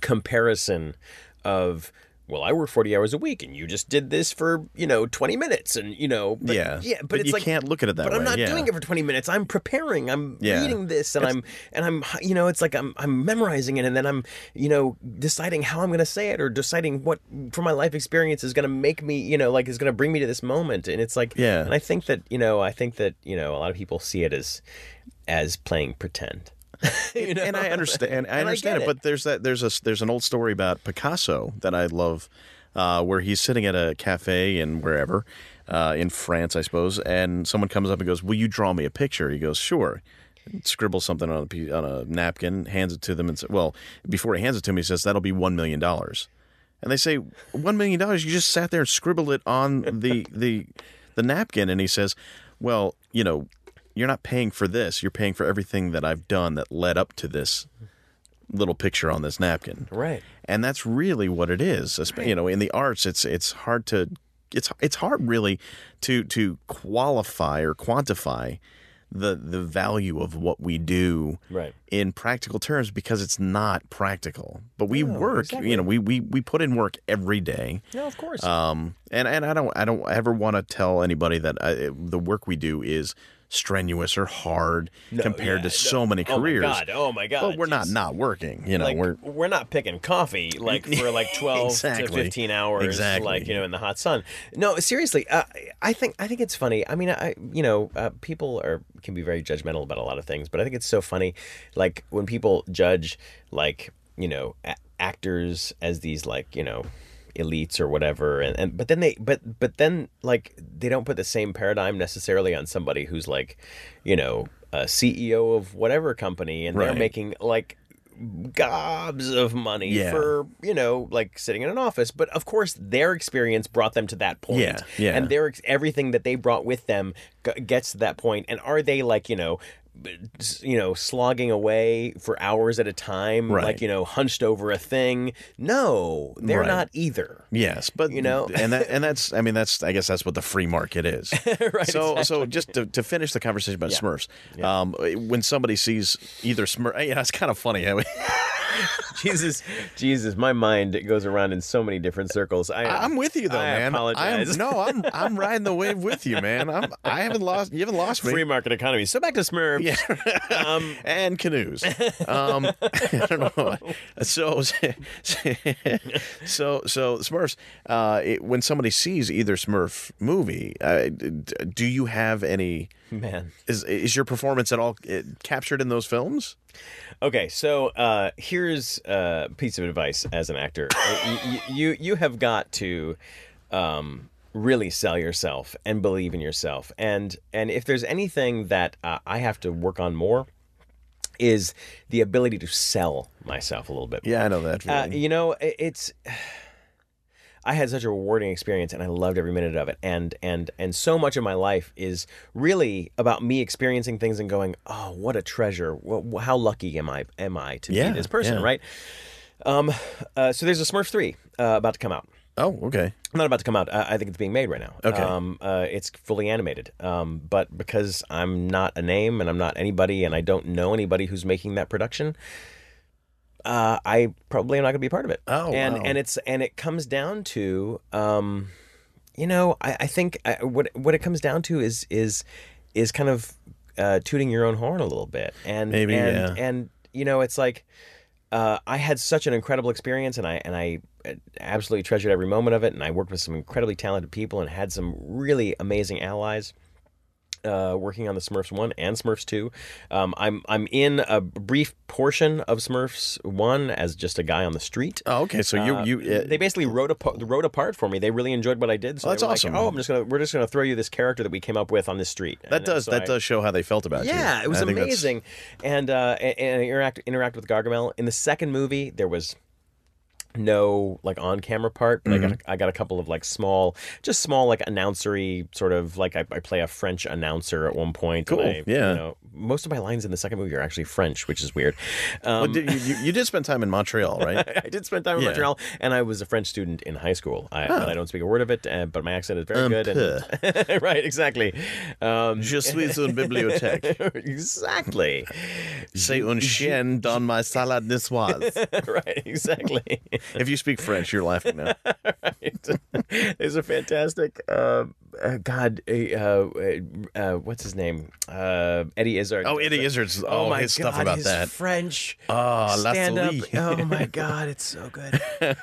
comparison of well I work 40 hours a week and you just did this for you know 20 minutes and you know but, yeah. yeah but, but it's you like can't look at it that but way. But I'm not yeah. doing it for 20 minutes. I'm preparing. I'm Yeah. reading this and I'm and I'm you know it's like I'm I'm memorizing it and then I'm you know deciding how I'm going to say it or deciding what from my life experience is going to make me you know like is going to bring me to this moment and it's like Yeah. And I think that you know I think that you know a lot of people see it as as playing pretend. You know? and I understand. I understand get it, but there's that. There's a there's an old story about Picasso that I love, uh, where he's sitting at a cafe in wherever, uh, in France, I suppose, and someone comes up and goes, "Will you draw me a picture?" He goes, "Sure." Scribbles something on a on a napkin, hands it to them, and says, "Well, before he hands it to me, he says that'll be one million dollars." And they say, one million dollars? You just sat there and scribbled it on the the the napkin. And he says, Well, you know, you're not paying for this. You're paying for everything that I've done that led up to this little picture on this napkin. Right. And that's really what it is. You know, in the arts, it's it's hard to it's it's hard really to to qualify or quantify the the value of what we do Right. in practical terms because it's not practical. But we work, exactly. you know, we, we we put in work every day. No, of course. Um, and and I don't I don't ever want to tell anybody that I, the work we do is strenuous or hard compared yeah, to so many careers. oh my. God, oh my God, But we're not not working. You know, like we're we're not picking coffee like for like 12 Exactly. to 15 hours Exactly. like you know in the hot sun no seriously uh, i think i think it's funny i mean i you know uh, people are can be very judgmental about a lot of things but i think it's so funny like when people judge like you know a- actors as these like you know elites or whatever and, and but then they but but then like they don't put the same paradigm necessarily on somebody who's like you know a ceo of whatever company and they're making like gobs of money Yeah. for you know like sitting in an office but of course their experience brought them to that point Yeah, yeah. and their everything that they brought with them g- gets to that point and are they like you know you know, slogging away for hours at a time, Right. like you know, hunched over a thing. No, they're Right. not either. Yes, but You know? and that and that's I mean that's I guess that's what the free market is. Right, So so just to, to finish the conversation about Smurfs, um, when somebody sees either Smurf, yeah, it's kind of funny. how- Jesus, Jesus, my mind goes around in so many different circles. I, I'm with you though, I man. apologize. I'm, no, I'm I'm riding the wave with you, man. I'm I haven't lost you haven't lost me. Free market economy. So back to Smurfs. Yeah. Um, and canoes. Um, I don't know. So, so, so Smurfs. Uh, it, when somebody sees either Smurf movie, uh, do you have any? man. Is is your performance at all uh, captured in those films? Okay, so uh, here's a piece of advice as an actor. You, you you have got to um, really sell yourself and believe in yourself. And and if there's anything that uh, I have to work on more, is the ability to sell myself a little bit. Yeah, I know that. Uh, you know, it's. I had such a rewarding experience, and I loved every minute of it. And and and so much of my life is really about me experiencing things and going, "Oh, what a treasure! How lucky am I? Am I to Yeah, be this person?" yeah. Right. Um. Uh, so there's a Smurf three uh, about to come out. oh, okay. Not about to come out. I I think it's being made right now. Okay. Um, uh, it's fully animated. Um, but because I'm not a name and I'm not anybody and I don't know anybody who's making that production, uh, I probably am not going to be a part of it. Oh, and wow. and it's and it comes down to, um, you know, I, I think I, what what it comes down to is is is kind of uh, tooting your own horn a little bit, and Maybe, and, yeah. and you know, it's like uh, I had such an incredible experience, and I and I absolutely treasured every moment of it. And I worked with some incredibly talented people, and had some really amazing allies. Uh, working on the Smurfs one and Smurfs two, um, I'm I'm in a brief portion of Smurfs one as just a guy on the street. Oh, okay. So you Uh, you uh, they basically wrote a wrote a part for me. They really enjoyed what I did. So Oh, that's awesome. Like, oh, I'm just gonna we're just gonna throw you this character that we came up with on this street. that And does so that I- does show how they felt about you. yeah, it was I amazing, and uh, and, and interact interact with Gargamel. In the second movie, there was no like on camera part, but I Mm-hmm. got a, I got a couple of like small, just small like announcery sort of like I, I play a French announcer at one point. Cool, I, yeah. You know, most of my lines in the second movie are actually French, which is weird. Um, Well, did, you, you, did spend time in Montreal, right? I did spend time in Yeah. Montreal, and I was a French student in high school. I, but I don't speak a word of it, uh, but my accent is very Un good. And, right, exactly. Um, Je suis une bibliothèque. exactly. C'est un chien dans ma salade niçoise. right, exactly. If you speak French, you're laughing now. right. There's a fantastic, uh, uh, God, uh, uh, uh, what's his name? Uh, Eddie Izzard. Oh, Eddie Izzard's oh, my his God, stuff about his that. French. Oh, stand up. Oh my God, it's so good.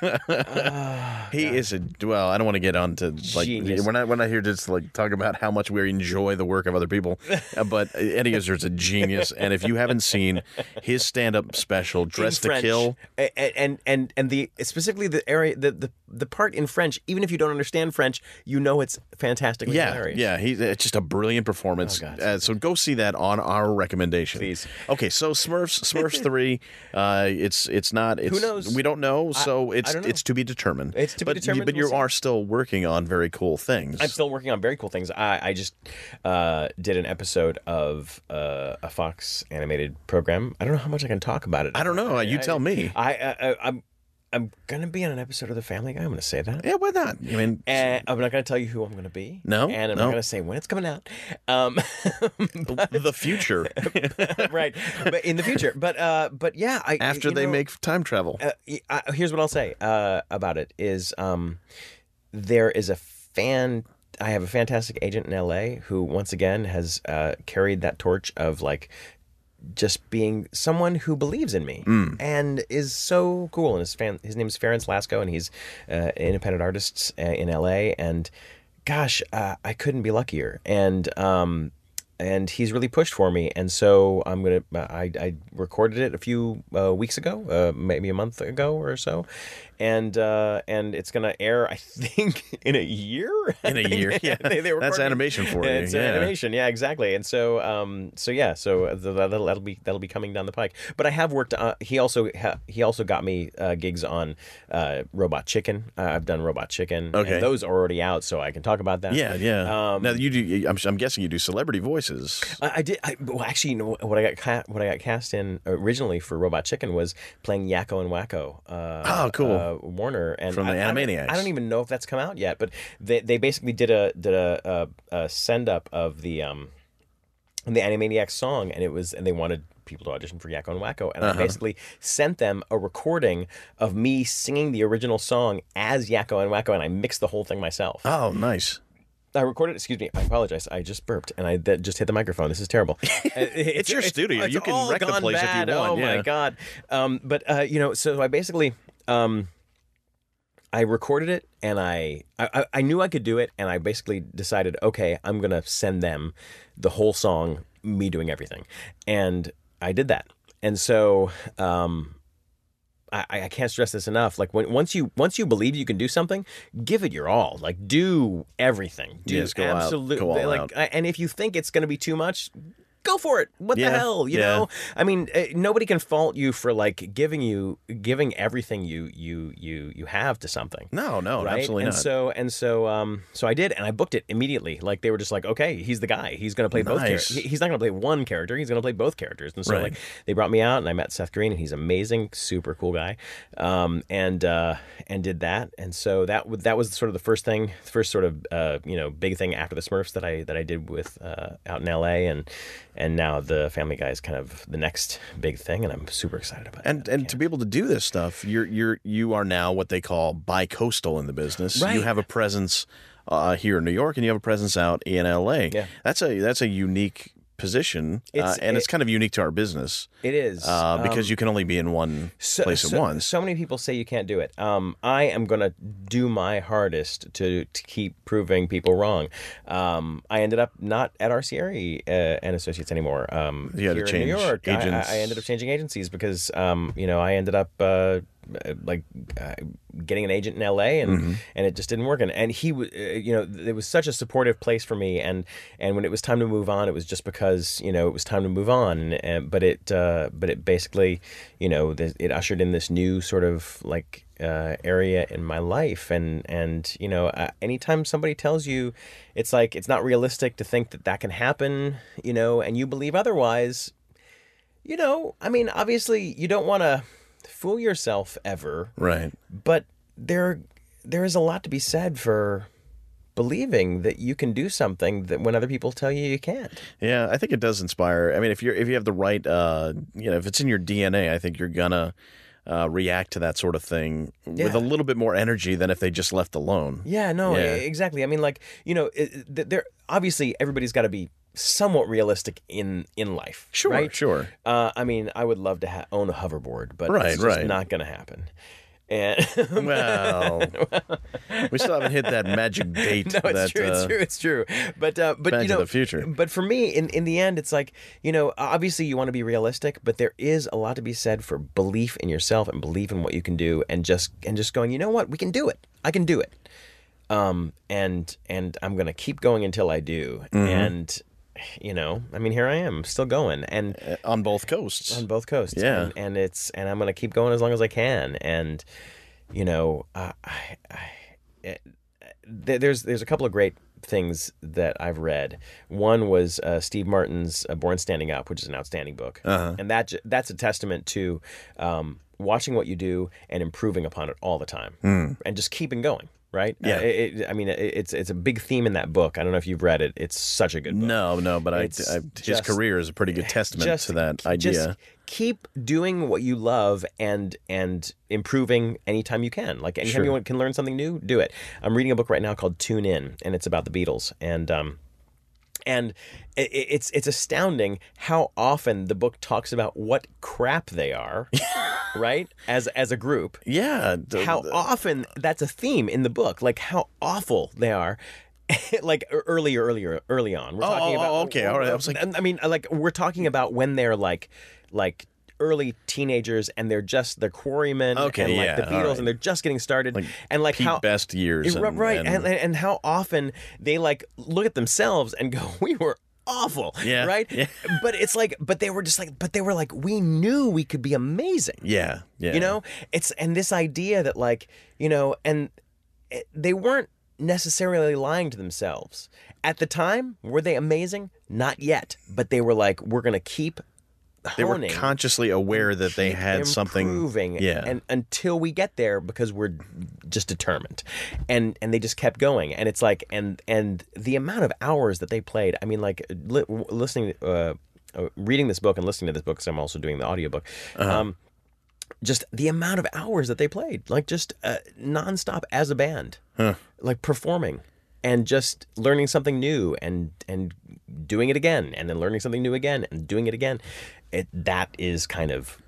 He is a well. I don't want to get on to like Genius. we're not we're not here to just like talk about how much we enjoy the work of other people, Uh, but Eddie Izzard's a genius. And if you haven't seen his stand up special, Dress in to Kill, A- and and and the specifically the area the, the the part in French. Even if you don't understand French, you know it's fantastically yeah, hilarious. yeah, he's it's just a brilliant performance. Oh, uh, so go see that on our recommendation, Please. Okay, so Smurfs, Smurfs three, uh, it's it's not. It's, knows? We don't know, so it's don't know. it's to be determined. It's to be but determined, You, but we'll you see. are still working on very cool things. I'm still working on very cool things. I, I just uh, did an episode of uh, a Fox animated program. I don't know how much I can talk about it. I don't know. You I- tell me. I, I, I I'm I'm gonna be on an episode of The Family Guy. I'm gonna say that. yeah, why not? I mean, And I'm not going to tell you who I'm going to be. No, and I'm no. not going to say when it's coming out. Um, the future right, but in the future. But uh, but yeah, I, after they know, make time travel. uh, y- uh, here's what I'll say uh, about it is um, there is a fan. I have a fantastic agent in LA who once again has uh, carried that torch of like just being someone who believes in me and is so cool. And his fan, his name is Ferenc Lasco, and he's uh, an independent artist uh, in LA. And gosh, uh, I couldn't be luckier. And um, and he's really pushed for me. And so I'm gonna. I, I recorded it a few uh, weeks ago, uh, maybe a month ago or so, and uh, and it's gonna air, I think, in a year. In a year, yeah. They- they That's animation for you, It's yeah. animation, yeah, exactly. And so, um, so yeah, so th- that'll, that'll be that'll be coming down the pike. But I have worked. Uh, he also ha- he also got me uh, gigs on uh, Robot Chicken. Uh, I've done Robot Chicken. Okay. and those are already out, so I can talk about that. Yeah, yeah. Um, now you do. I'm, I'm guessing you do celebrity voices. I, I did. I, well, actually, you know what I got what I got cast in originally for Robot Chicken was playing Yakko and Wakko. Uh, Oh, cool. Uh, Warner and From the I, I don't- Animaniacs. I don't even know if that's come out yet, but they they basically did a did a, a, a send up of the um the Animaniacs song, and it was and they wanted people to audition for Yakko and Wakko, and I Uh-huh. basically sent them a recording of me singing the original song as Yakko and Wakko, and I mixed the whole thing myself. Oh, nice. I recorded. Excuse me. I apologize. I just burped and I that just hit the microphone. This is terrible. it's, your studio. You can wreck the place if you want, Oh yeah. my god. Um, but uh, you know, so I basically um, I recorded it and I, I I- knew I could do it and I basically decided okay I'm gonna send them the whole song me doing everything and I did that and so um, I, I can't stress this enough. Like when once you once you believe you can do something, give it your all. Like do everything. Do Yes, absolutely like. out. And if you think it's to be too much, go for it. What Yeah, the hell, you yeah. know? I mean, uh, nobody can fault you for like giving you giving everything you you you you have to something. No, no, Right? absolutely and not. so and so um so I did and I booked it immediately. Like they were just like, okay, he's the guy. He's gonna play both Nice. characters. He's not gonna play one character. He's gonna play both characters. And so Right. like they brought me out and I met Seth Green and he's amazing, super cool guy. Um and uh and did that. And so that that was sort of the first thing, first sort of uh you know big thing after the Smurfs that I that I did with uh out in L.A. and and now the Family Guy is kind of the next big thing and I'm super excited about it. and and to be able to do this stuff, you're you're you are now what they call bi-coastal in the business. You have a presence uh, here in New York, and you have a presence out in L.A. Yeah. That's a that's a unique position, uh, and it's kind of unique to our business It is uh, Um, because you can only be in one so, place so, at once. So many people say you can't do it. Um, I am going to do my hardest to, to keep proving people wrong. Um, I ended up not at RCRE uh, and Associates anymore. Um, You had to in New change York, I- agents. I, I ended up changing agencies because um, you know I ended up. Uh, like uh, getting an agent in LA and Mm-hmm. and it just didn't work. And and he was uh, you know it was such a supportive place for me. And and when it was time to move on it was just because you know it was time to move on. And, and but it uh, but it basically you know th- it ushered in this new sort of like uh, area in my life. And and you know uh, anytime somebody tells you it's like it's not realistic to think that that can happen you know and you believe otherwise you know I mean obviously you don't want to fool yourself ever right. but there there is a lot to be said for believing that you can do something that when other people tell you you can't. Yeah, I think it does inspire. I mean, if you're if you have the right, uh, you know, if it's in your DNA, I think you're gonna uh, react to that sort of thing with a little bit more energy than if they just left alone. Yeah, no, Yeah. exactly. I mean, like you know, there obviously everybody's got to be somewhat realistic in in life. Sure, right? sure. Uh, I mean, I would love to ha- own a hoverboard, but Right, it's just right. not going to happen. And Well, we still haven't hit that magic date. no, it's that, true, uh, it's true, it's true. But uh, but you know, the Future. But for me, in in the end, it's like you know, obviously you want to be realistic, but there is a lot to be said for belief in yourself and belief in what you can do, and just and just going, you know what, we can do it. I can do it. Um, and and I'm gonna keep going until I do. Mm-hmm. And you know, I mean, here I am, still going, and uh, on both coasts. on both coasts. Yeah. and, and it's and I'm gonna keep going as long as I can. And you know, uh, I, I, it, there's there's a couple of great things that I've read. One was uh, Steve Martin's uh, Born Standing Up, which is an outstanding book, Uh-huh. and that that's a testament to um, watching what you do and improving upon it all the time, and just keeping going. Right? Hmm. Yeah. Uh, it, it- I mean, it, it's it's a big theme in that book. I don't know if you've read it. It's such a good book. No, no, but I, I, his just- career is a pretty good testament Just- to that idea. just keep doing what you love and and improving anytime you can. Like anytime Sure. you can learn something new, do it. I'm reading a book right now called Tune In, and it's about the Beatles. And um, and it's it's astounding how often the book talks about what crap they are, right? As as a group, yeah, the- how the- often that's a theme in the book, like how awful they are. like earlier, earlier, early on, we're Oh, talking oh, about. oh, okay, all right. I was like- I mean, like we're talking about when they're like, like early teenagers and they're just the Quarrymen Okay, and like yeah, the Beatles right. and they're just getting started. And like how Best years, Yeah, and- right and- and, and how often they like look at themselves and go we were awful Yeah, right? yeah. but it's like but they were just like but they were like we knew we could be amazing. Yeah, yeah, you know? It's and this idea that like you know and eh, they weren't necessarily lying to themselves. At the time were they amazing? Not yet. But they were like we're gonna keep they were consciously aware that they had something. improving Yeah, and until we get there because we're just determined. And and they just kept going. And it's like and and the amount of hours that they played i mean like li- listening uh, uh reading this book and listening to this book because i'm also doing the audiobook Uh-huh. um just the amount of hours that they played like just uh, nonstop as a band. Like performing and just learning something new and and doing it again and then learning something new again and doing it again it that is kind of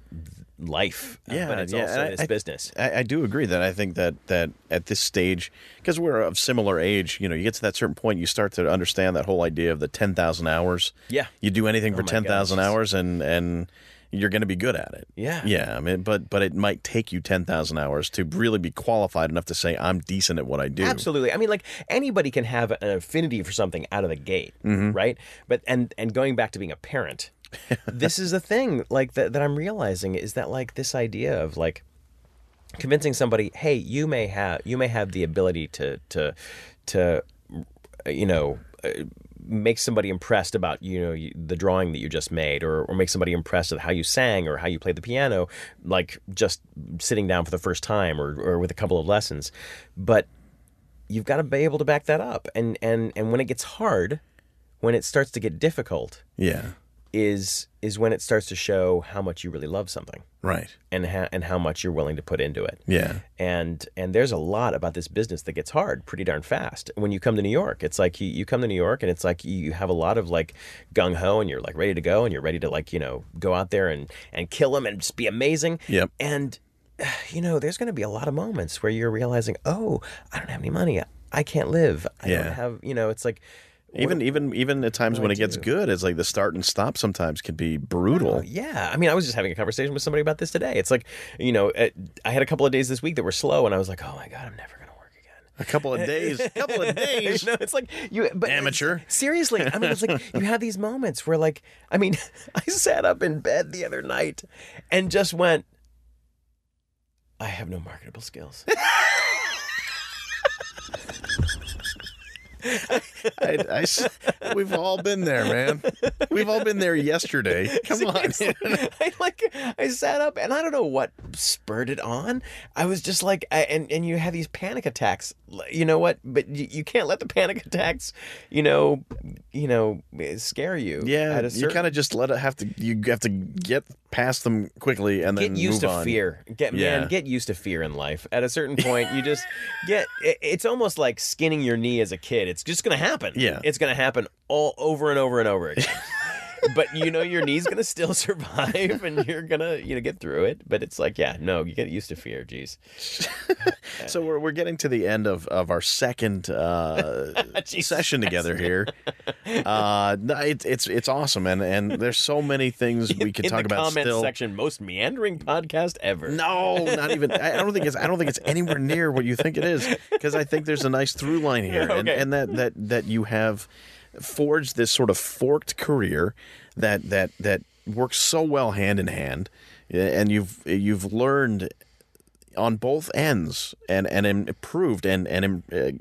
life uh, Yeah, but it's yeah, also I- this I- business I, I do agree that I think that that at this stage, because we're of similar age, you know, you get to that certain point, you start to understand that whole idea of the ten thousand hours. Yeah. you do anything for my ten thousand hours, and and you're going to be good at it. Yeah. yeah. I mean, but but it might take you ten thousand hours to really be qualified enough to say I'm decent at what I do. Absolutely. I mean, like anybody can have an affinity for something out of the gate, Mm-hmm. right? But and and going back to being a parent, this is the thing like that that I'm realizing is that like this idea of like convincing somebody, hey, you may have you may have the ability to to to you know. Uh, make somebody impressed about you know the drawing that you just made or, or make somebody impressed with how you sang or how you played the piano like just sitting down for the first time or, or with a couple of lessons but you've got to be able to back that up and and and when it gets hard when it starts to get difficult Yeah, is is when it starts to show how much you really love something. Right. and ha- and how much you're willing to put into it. Yeah, and and there's a lot about this business that gets hard pretty darn fast. When you come to new york it's like you, you come to new york and it's like you have a lot of like gung-ho and you're like ready to go and you're ready to like you know go out there and and kill them and just be amazing. Yep. and you know there's going to be a lot of moments where you're realizing oh i don't have any money. I can't live. I Yeah. don't have you know it's like even even even at times when it gets do? good, it's like the start and stop sometimes can be brutal. Yeah, I mean, I was just having a conversation with somebody about this today. It's like, you know, I had a couple of days this week that were slow, and I was like, oh my god, I'm never gonna work again. A couple of days, a couple of days. you know, it's like you, but Amateur. Seriously, I mean, it's like you have these moments where, like, I mean, I sat up in bed the other night and just went, I have no marketable skills. I, I s- we've all been there, man. We've all been there yesterday. Come on. I like I sat up and I don't know what spurred it on. I was just like, I, and and you have these panic attacks. You know what? But you, you can't let the panic attacks, you know, you know, eh, scare you. Yeah, you kind of just let it have to. You have to get past them quickly and then get used to on. fear. Get Yeah. man, get used to fear in life. At a certain point, you just get. it- It's almost like skinning your knee as a kid. It's just gonna happen. Yeah. it's gonna happen all over and over and over again. but you know your knee's gonna still survive, and you're gonna you know get through it. But it's like, yeah, no, you get used to fear. Jeez, So we're, we're getting to the end of, of our second uh, session together here. Uh, no, it, it's it's awesome, and and there's so many things we could talk about comment still. section, most meandering podcast ever. No, not even. I don't think it's. I don't think it's anywhere near what you think it is. Because I think there's a nice through line here, and, and that that that you have forged this sort of forked career that that that works so well hand in hand, and you've you've learned on both ends and and improved and and uh,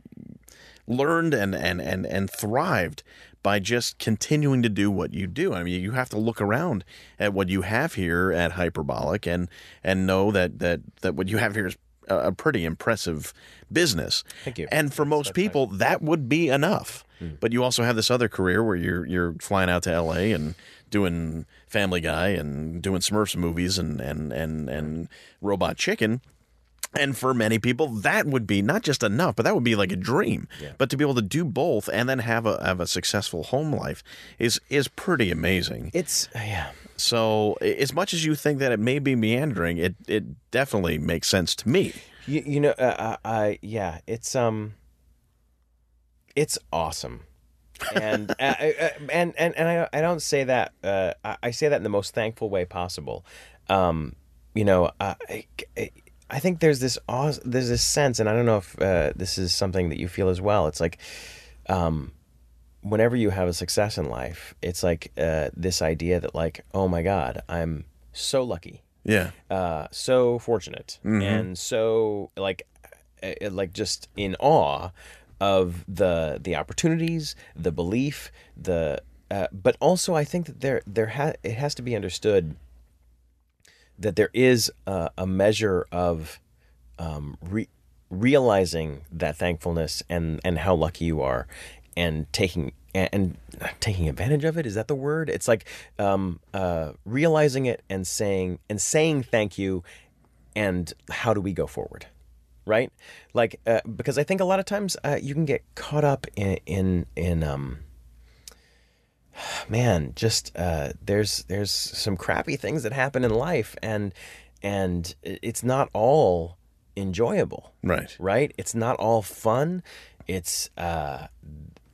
learned and and and and thrived by just continuing to do what you do. I mean, you have to look around at what you have here at Hyperbolic and and know that that that what you have here is a, a pretty impressive business. Thank you. And for most people, that would be enough. But you also have this other career where you're you're flying out to L.A. and doing Family Guy and doing Smurfs movies and and and and Robot Chicken. And for many people, that would be not just enough, but that would be like a dream. But to be able to do both and then have a have a successful home life is is pretty amazing. It's yeah. So, as much as you think that it may be meandering, it it definitely makes sense to me. You, you know, uh, I, I yeah, it's um, it's awesome, and uh, uh, and and and I I don't say that uh, I I say that in the most thankful way possible. um, you know, I, I, I think there's this aus- there's this sense, and I don't know if uh, this is something that you feel as well. It's like, um, whenever you have a success in life, it's like uh, this idea that like, oh my God, I'm so lucky, Yeah. uh, so fortunate, and so like, uh, like just in awe of the the opportunities, the belief, the. Uh, but also, I think that there there ha- it has to be understood that there is a, a measure of um, re- realizing that thankfulness and and how lucky you are, and taking and, and taking advantage of it. Is that the word? It's like um, uh, realizing it and saying and saying thank you, and how do we go forward? Right, like uh, because I think a lot of times uh, you can get caught up in in in um, man, just uh, there's there's some crappy things that happen in life, and and it's not all enjoyable, Right. right? It's not all fun. It's uh,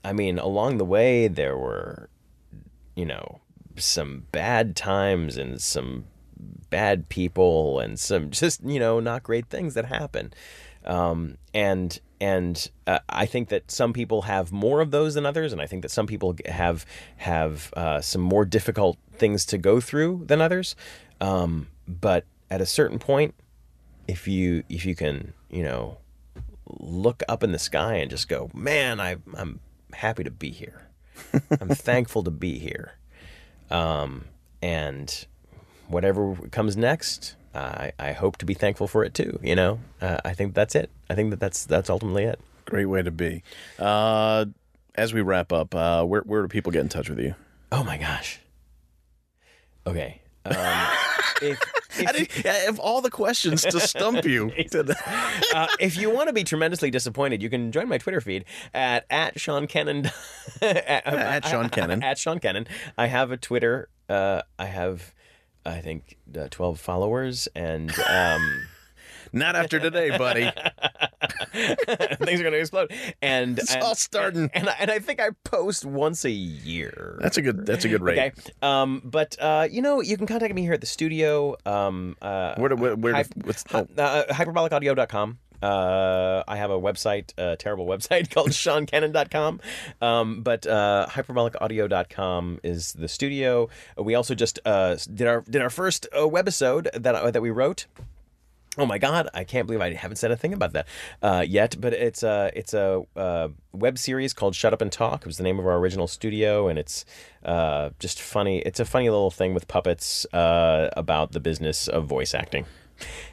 I mean, along the way there were, you know, some bad times and some bad people and some just you know not great things that happen um, and and uh, I think that some people have more of those than others, and I think that some people have have uh, some more difficult things to go through than others. Um, but at a certain point, if you if you can you know look up in the sky and just go, man, I I'm happy to be here. I'm thankful to be here. Um, and whatever comes next, I, I hope to be thankful for it too. You know, uh, I think that's it. I think that that's that's ultimately it. Great way to be. Uh, as we wrap up, uh, where where do people get in touch with you? Oh my gosh. Okay. Um, if, I didn't- all the questions to stump you, uh, if you want to be tremendously disappointed, you can join my Twitter feed at at Sean Kenin. at, At Sean Kenin. At Sean Kenin. I have a Twitter. Uh, I have, I think, uh, twelve followers, and um, not after today, buddy. things are going to explode. And It's and, all starting. And, I- and I think I post once a year. That's a good. That's a good rate. Okay. Um, but uh, you know, you can contact me here at the studio. Um, uh, Where do where, where Hy- do, what's oh, uh, hyperbolicaudio.com. Uh, I have a website, a terrible website called SeanKenin.com. Um, but uh, hyperbolicaudio.com is the studio. We also just uh, did our did our first uh, webisode that uh, that we wrote. Oh my God! I can't believe I haven't said a thing about that uh, yet. But it's a it's a uh, web series called Shut Up and Talk. It was the name of our original studio, and it's uh, just funny. It's a funny little thing with puppets uh, about the business of voice acting.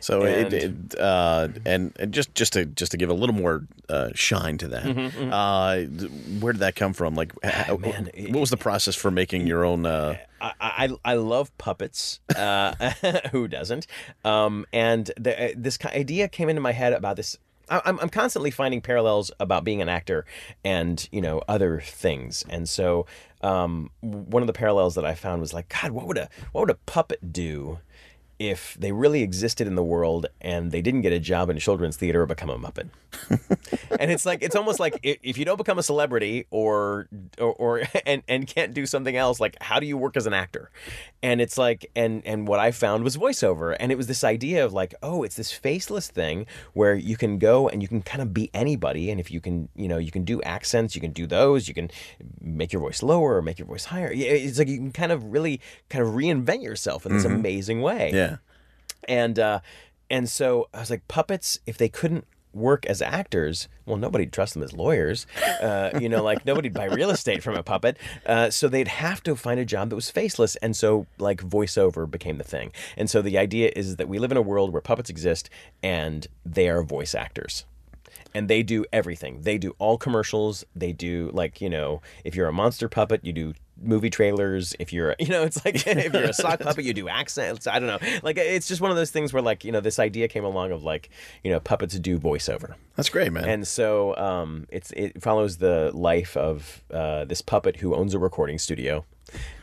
So And- it, it uh, and, and just just to just to give a little more uh, shine to that, Uh, th- where did that come from? Like, how, man, what was the process for making your own? Uh, I, I, I love puppets. Uh, who doesn't? Um, and the, uh, this idea came into my head about this. I'm, I'm constantly finding parallels about being an actor and you know other things. And so um, one of the parallels that I found was like, God, what would a what would a puppet do? If they really existed in the world and they didn't get a job in children's theater or become a Muppet, and it's like it's almost like if you don't become a celebrity or or, or and and can't do something else like how do you work as an actor? And it's like and and what i found was voiceover. And it was this idea of like oh it's this faceless thing where you can go and you can kind of be anybody. And if you can you know you can do accents you can do those you can make your voice lower or make your voice higher. Yeah, it's like you can kind of really kind of reinvent yourself in this mm-hmm. amazing way. Yeah, and uh, and so I was like, puppets, if they couldn't work as actors, well, nobody'd trust them as lawyers. Uh, you know, like nobody'd buy real estate from a puppet. Uh, so they'd have to find a job that was faceless. And so, like, voiceover became the thing. And so the idea is that we live in a world where puppets exist and they are voice actors. And they do everything. They do all commercials. They do like you know, if you're a monster puppet, you do movie trailers. If you're, you know, it's like if you're a sock puppet, you do accents. I don't know. Like it's just one of those things where like you know, this idea came along of like you know, puppets do voiceover. that's great, man. And so um, it's it follows the life of uh, this puppet who owns a recording studio,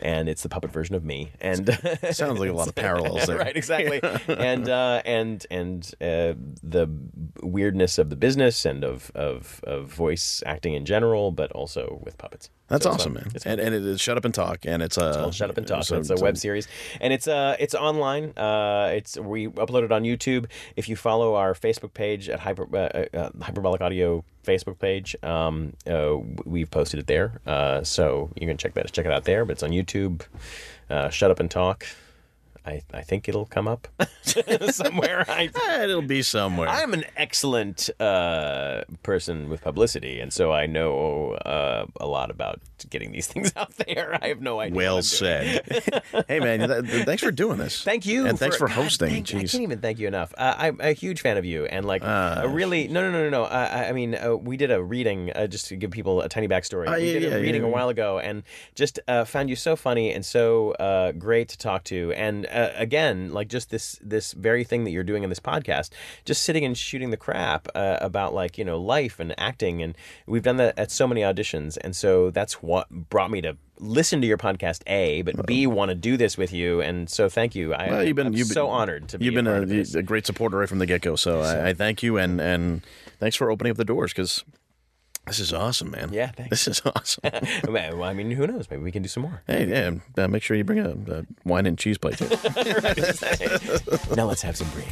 and it's the puppet version of me. And Sounds like a lot of parallels there. right, exactly. and uh, and and uh, the weirdness of the business and of, of of voice acting in general, but also with puppets. That's So awesome, fun. man. And, and it is Shut Up and Talk, and it's a called Shut Up and Talk. so- it's a web series, and it's uh it's online. Uh, it's we upload it on YouTube. If you follow our Facebook page at Hyper uh, uh, Hyperbolic Audio Facebook page, um, uh, we've posted it there. Uh, so you can check that check it out there. But it's on YouTube. Uh, Shut Up and Talk. I, I think it'll come up somewhere. I, Eh, it'll be somewhere. I'm an excellent uh, person with publicity, and so I know uh, a lot about getting these things out there. I have no idea. well said. hey, man, th- th- thanks for doing this. Thank you, and thanks for God, hosting. thank- I can't even thank you enough. Uh, I'm a huge fan of you, and like Uh, a really no, no, no, no, no. Uh, I I mean, uh, we did a reading uh, just to give people a tiny backstory. Oh, we yeah, did yeah, a reading yeah, a while ago, and just uh, found you so funny and so uh, great to talk to. And uh, again, like just this this very thing that you're doing in this podcast, just sitting and shooting the crap uh, about like you know life and acting, and we've done that at so many auditions, and so that's what brought me to listen to your podcast a but b want to do this with you. And so thank you. I, Well, you've been I'm you've been, so honored to be You've a been a, a great supporter right from the get go. So I, I thank you and and thanks for opening up the doors because this is awesome, man. Yeah, thanks. This is awesome. well, I mean, who knows? Maybe we can do some more. hey, yeah. Uh, make sure you bring a, a wine and cheese plate. Too. now let's have some brie.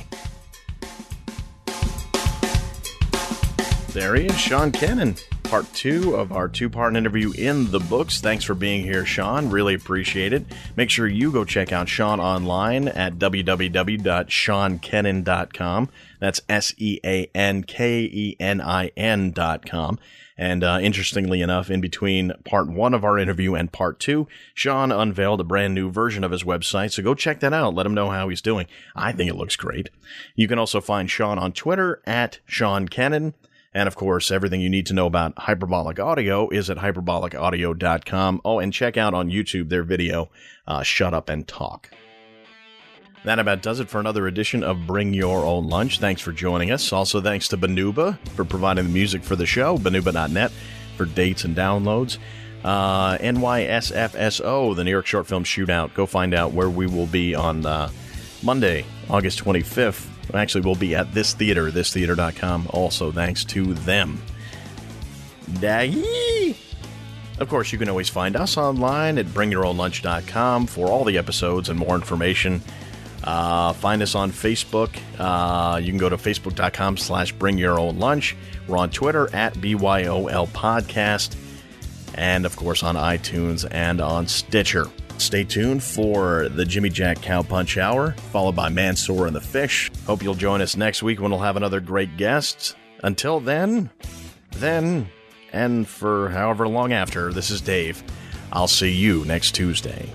There he is, Sean Kenin. Part two of our two part interview in the books. Thanks for being here, Sean. Really appreciate it. Make sure you go check out Sean online at www.seankenin.com. That's S E A N K E N I N dot com. And uh, interestingly enough, in between part one of our interview and part two, Sean unveiled a brand new version of his website. So go check that out. Let him know how he's doing. I think it looks great. You can also find Sean on Twitter at Sean Kenin. And of course, everything you need to know about hyperbolic audio is at hyperbolicaudio.com. Oh, and check out on YouTube their video, uh, Shut Up and Talk. That about does it for another edition of Bring Your Own Lunch. Thanks for joining us. Also, thanks to Banuba for providing the music for the show, banuba.net for dates and downloads. Uh, NYSFSO, the New York Short Film Shootout. Go find out where we will be on uh, Monday, August 25th. Actually, we'll be at this theater, thistheater.com. Also, thanks to them. Daggy! Of course, you can always find us online at bringyourownlunch.com for all the episodes and more information. Uh, find us on Facebook. Uh, you can go to facebook.com slash bring your own lunch. We're on Twitter at BYOL Podcast. And of course on iTunes and on Stitcher. Stay tuned for the Jimmy Jack Cow Punch Hour, followed by Mansoor and the Fish. Hope you'll join us next week when we'll have another great guest. Until then, then, and for however long after, this is Dave. I'll see you next Tuesday.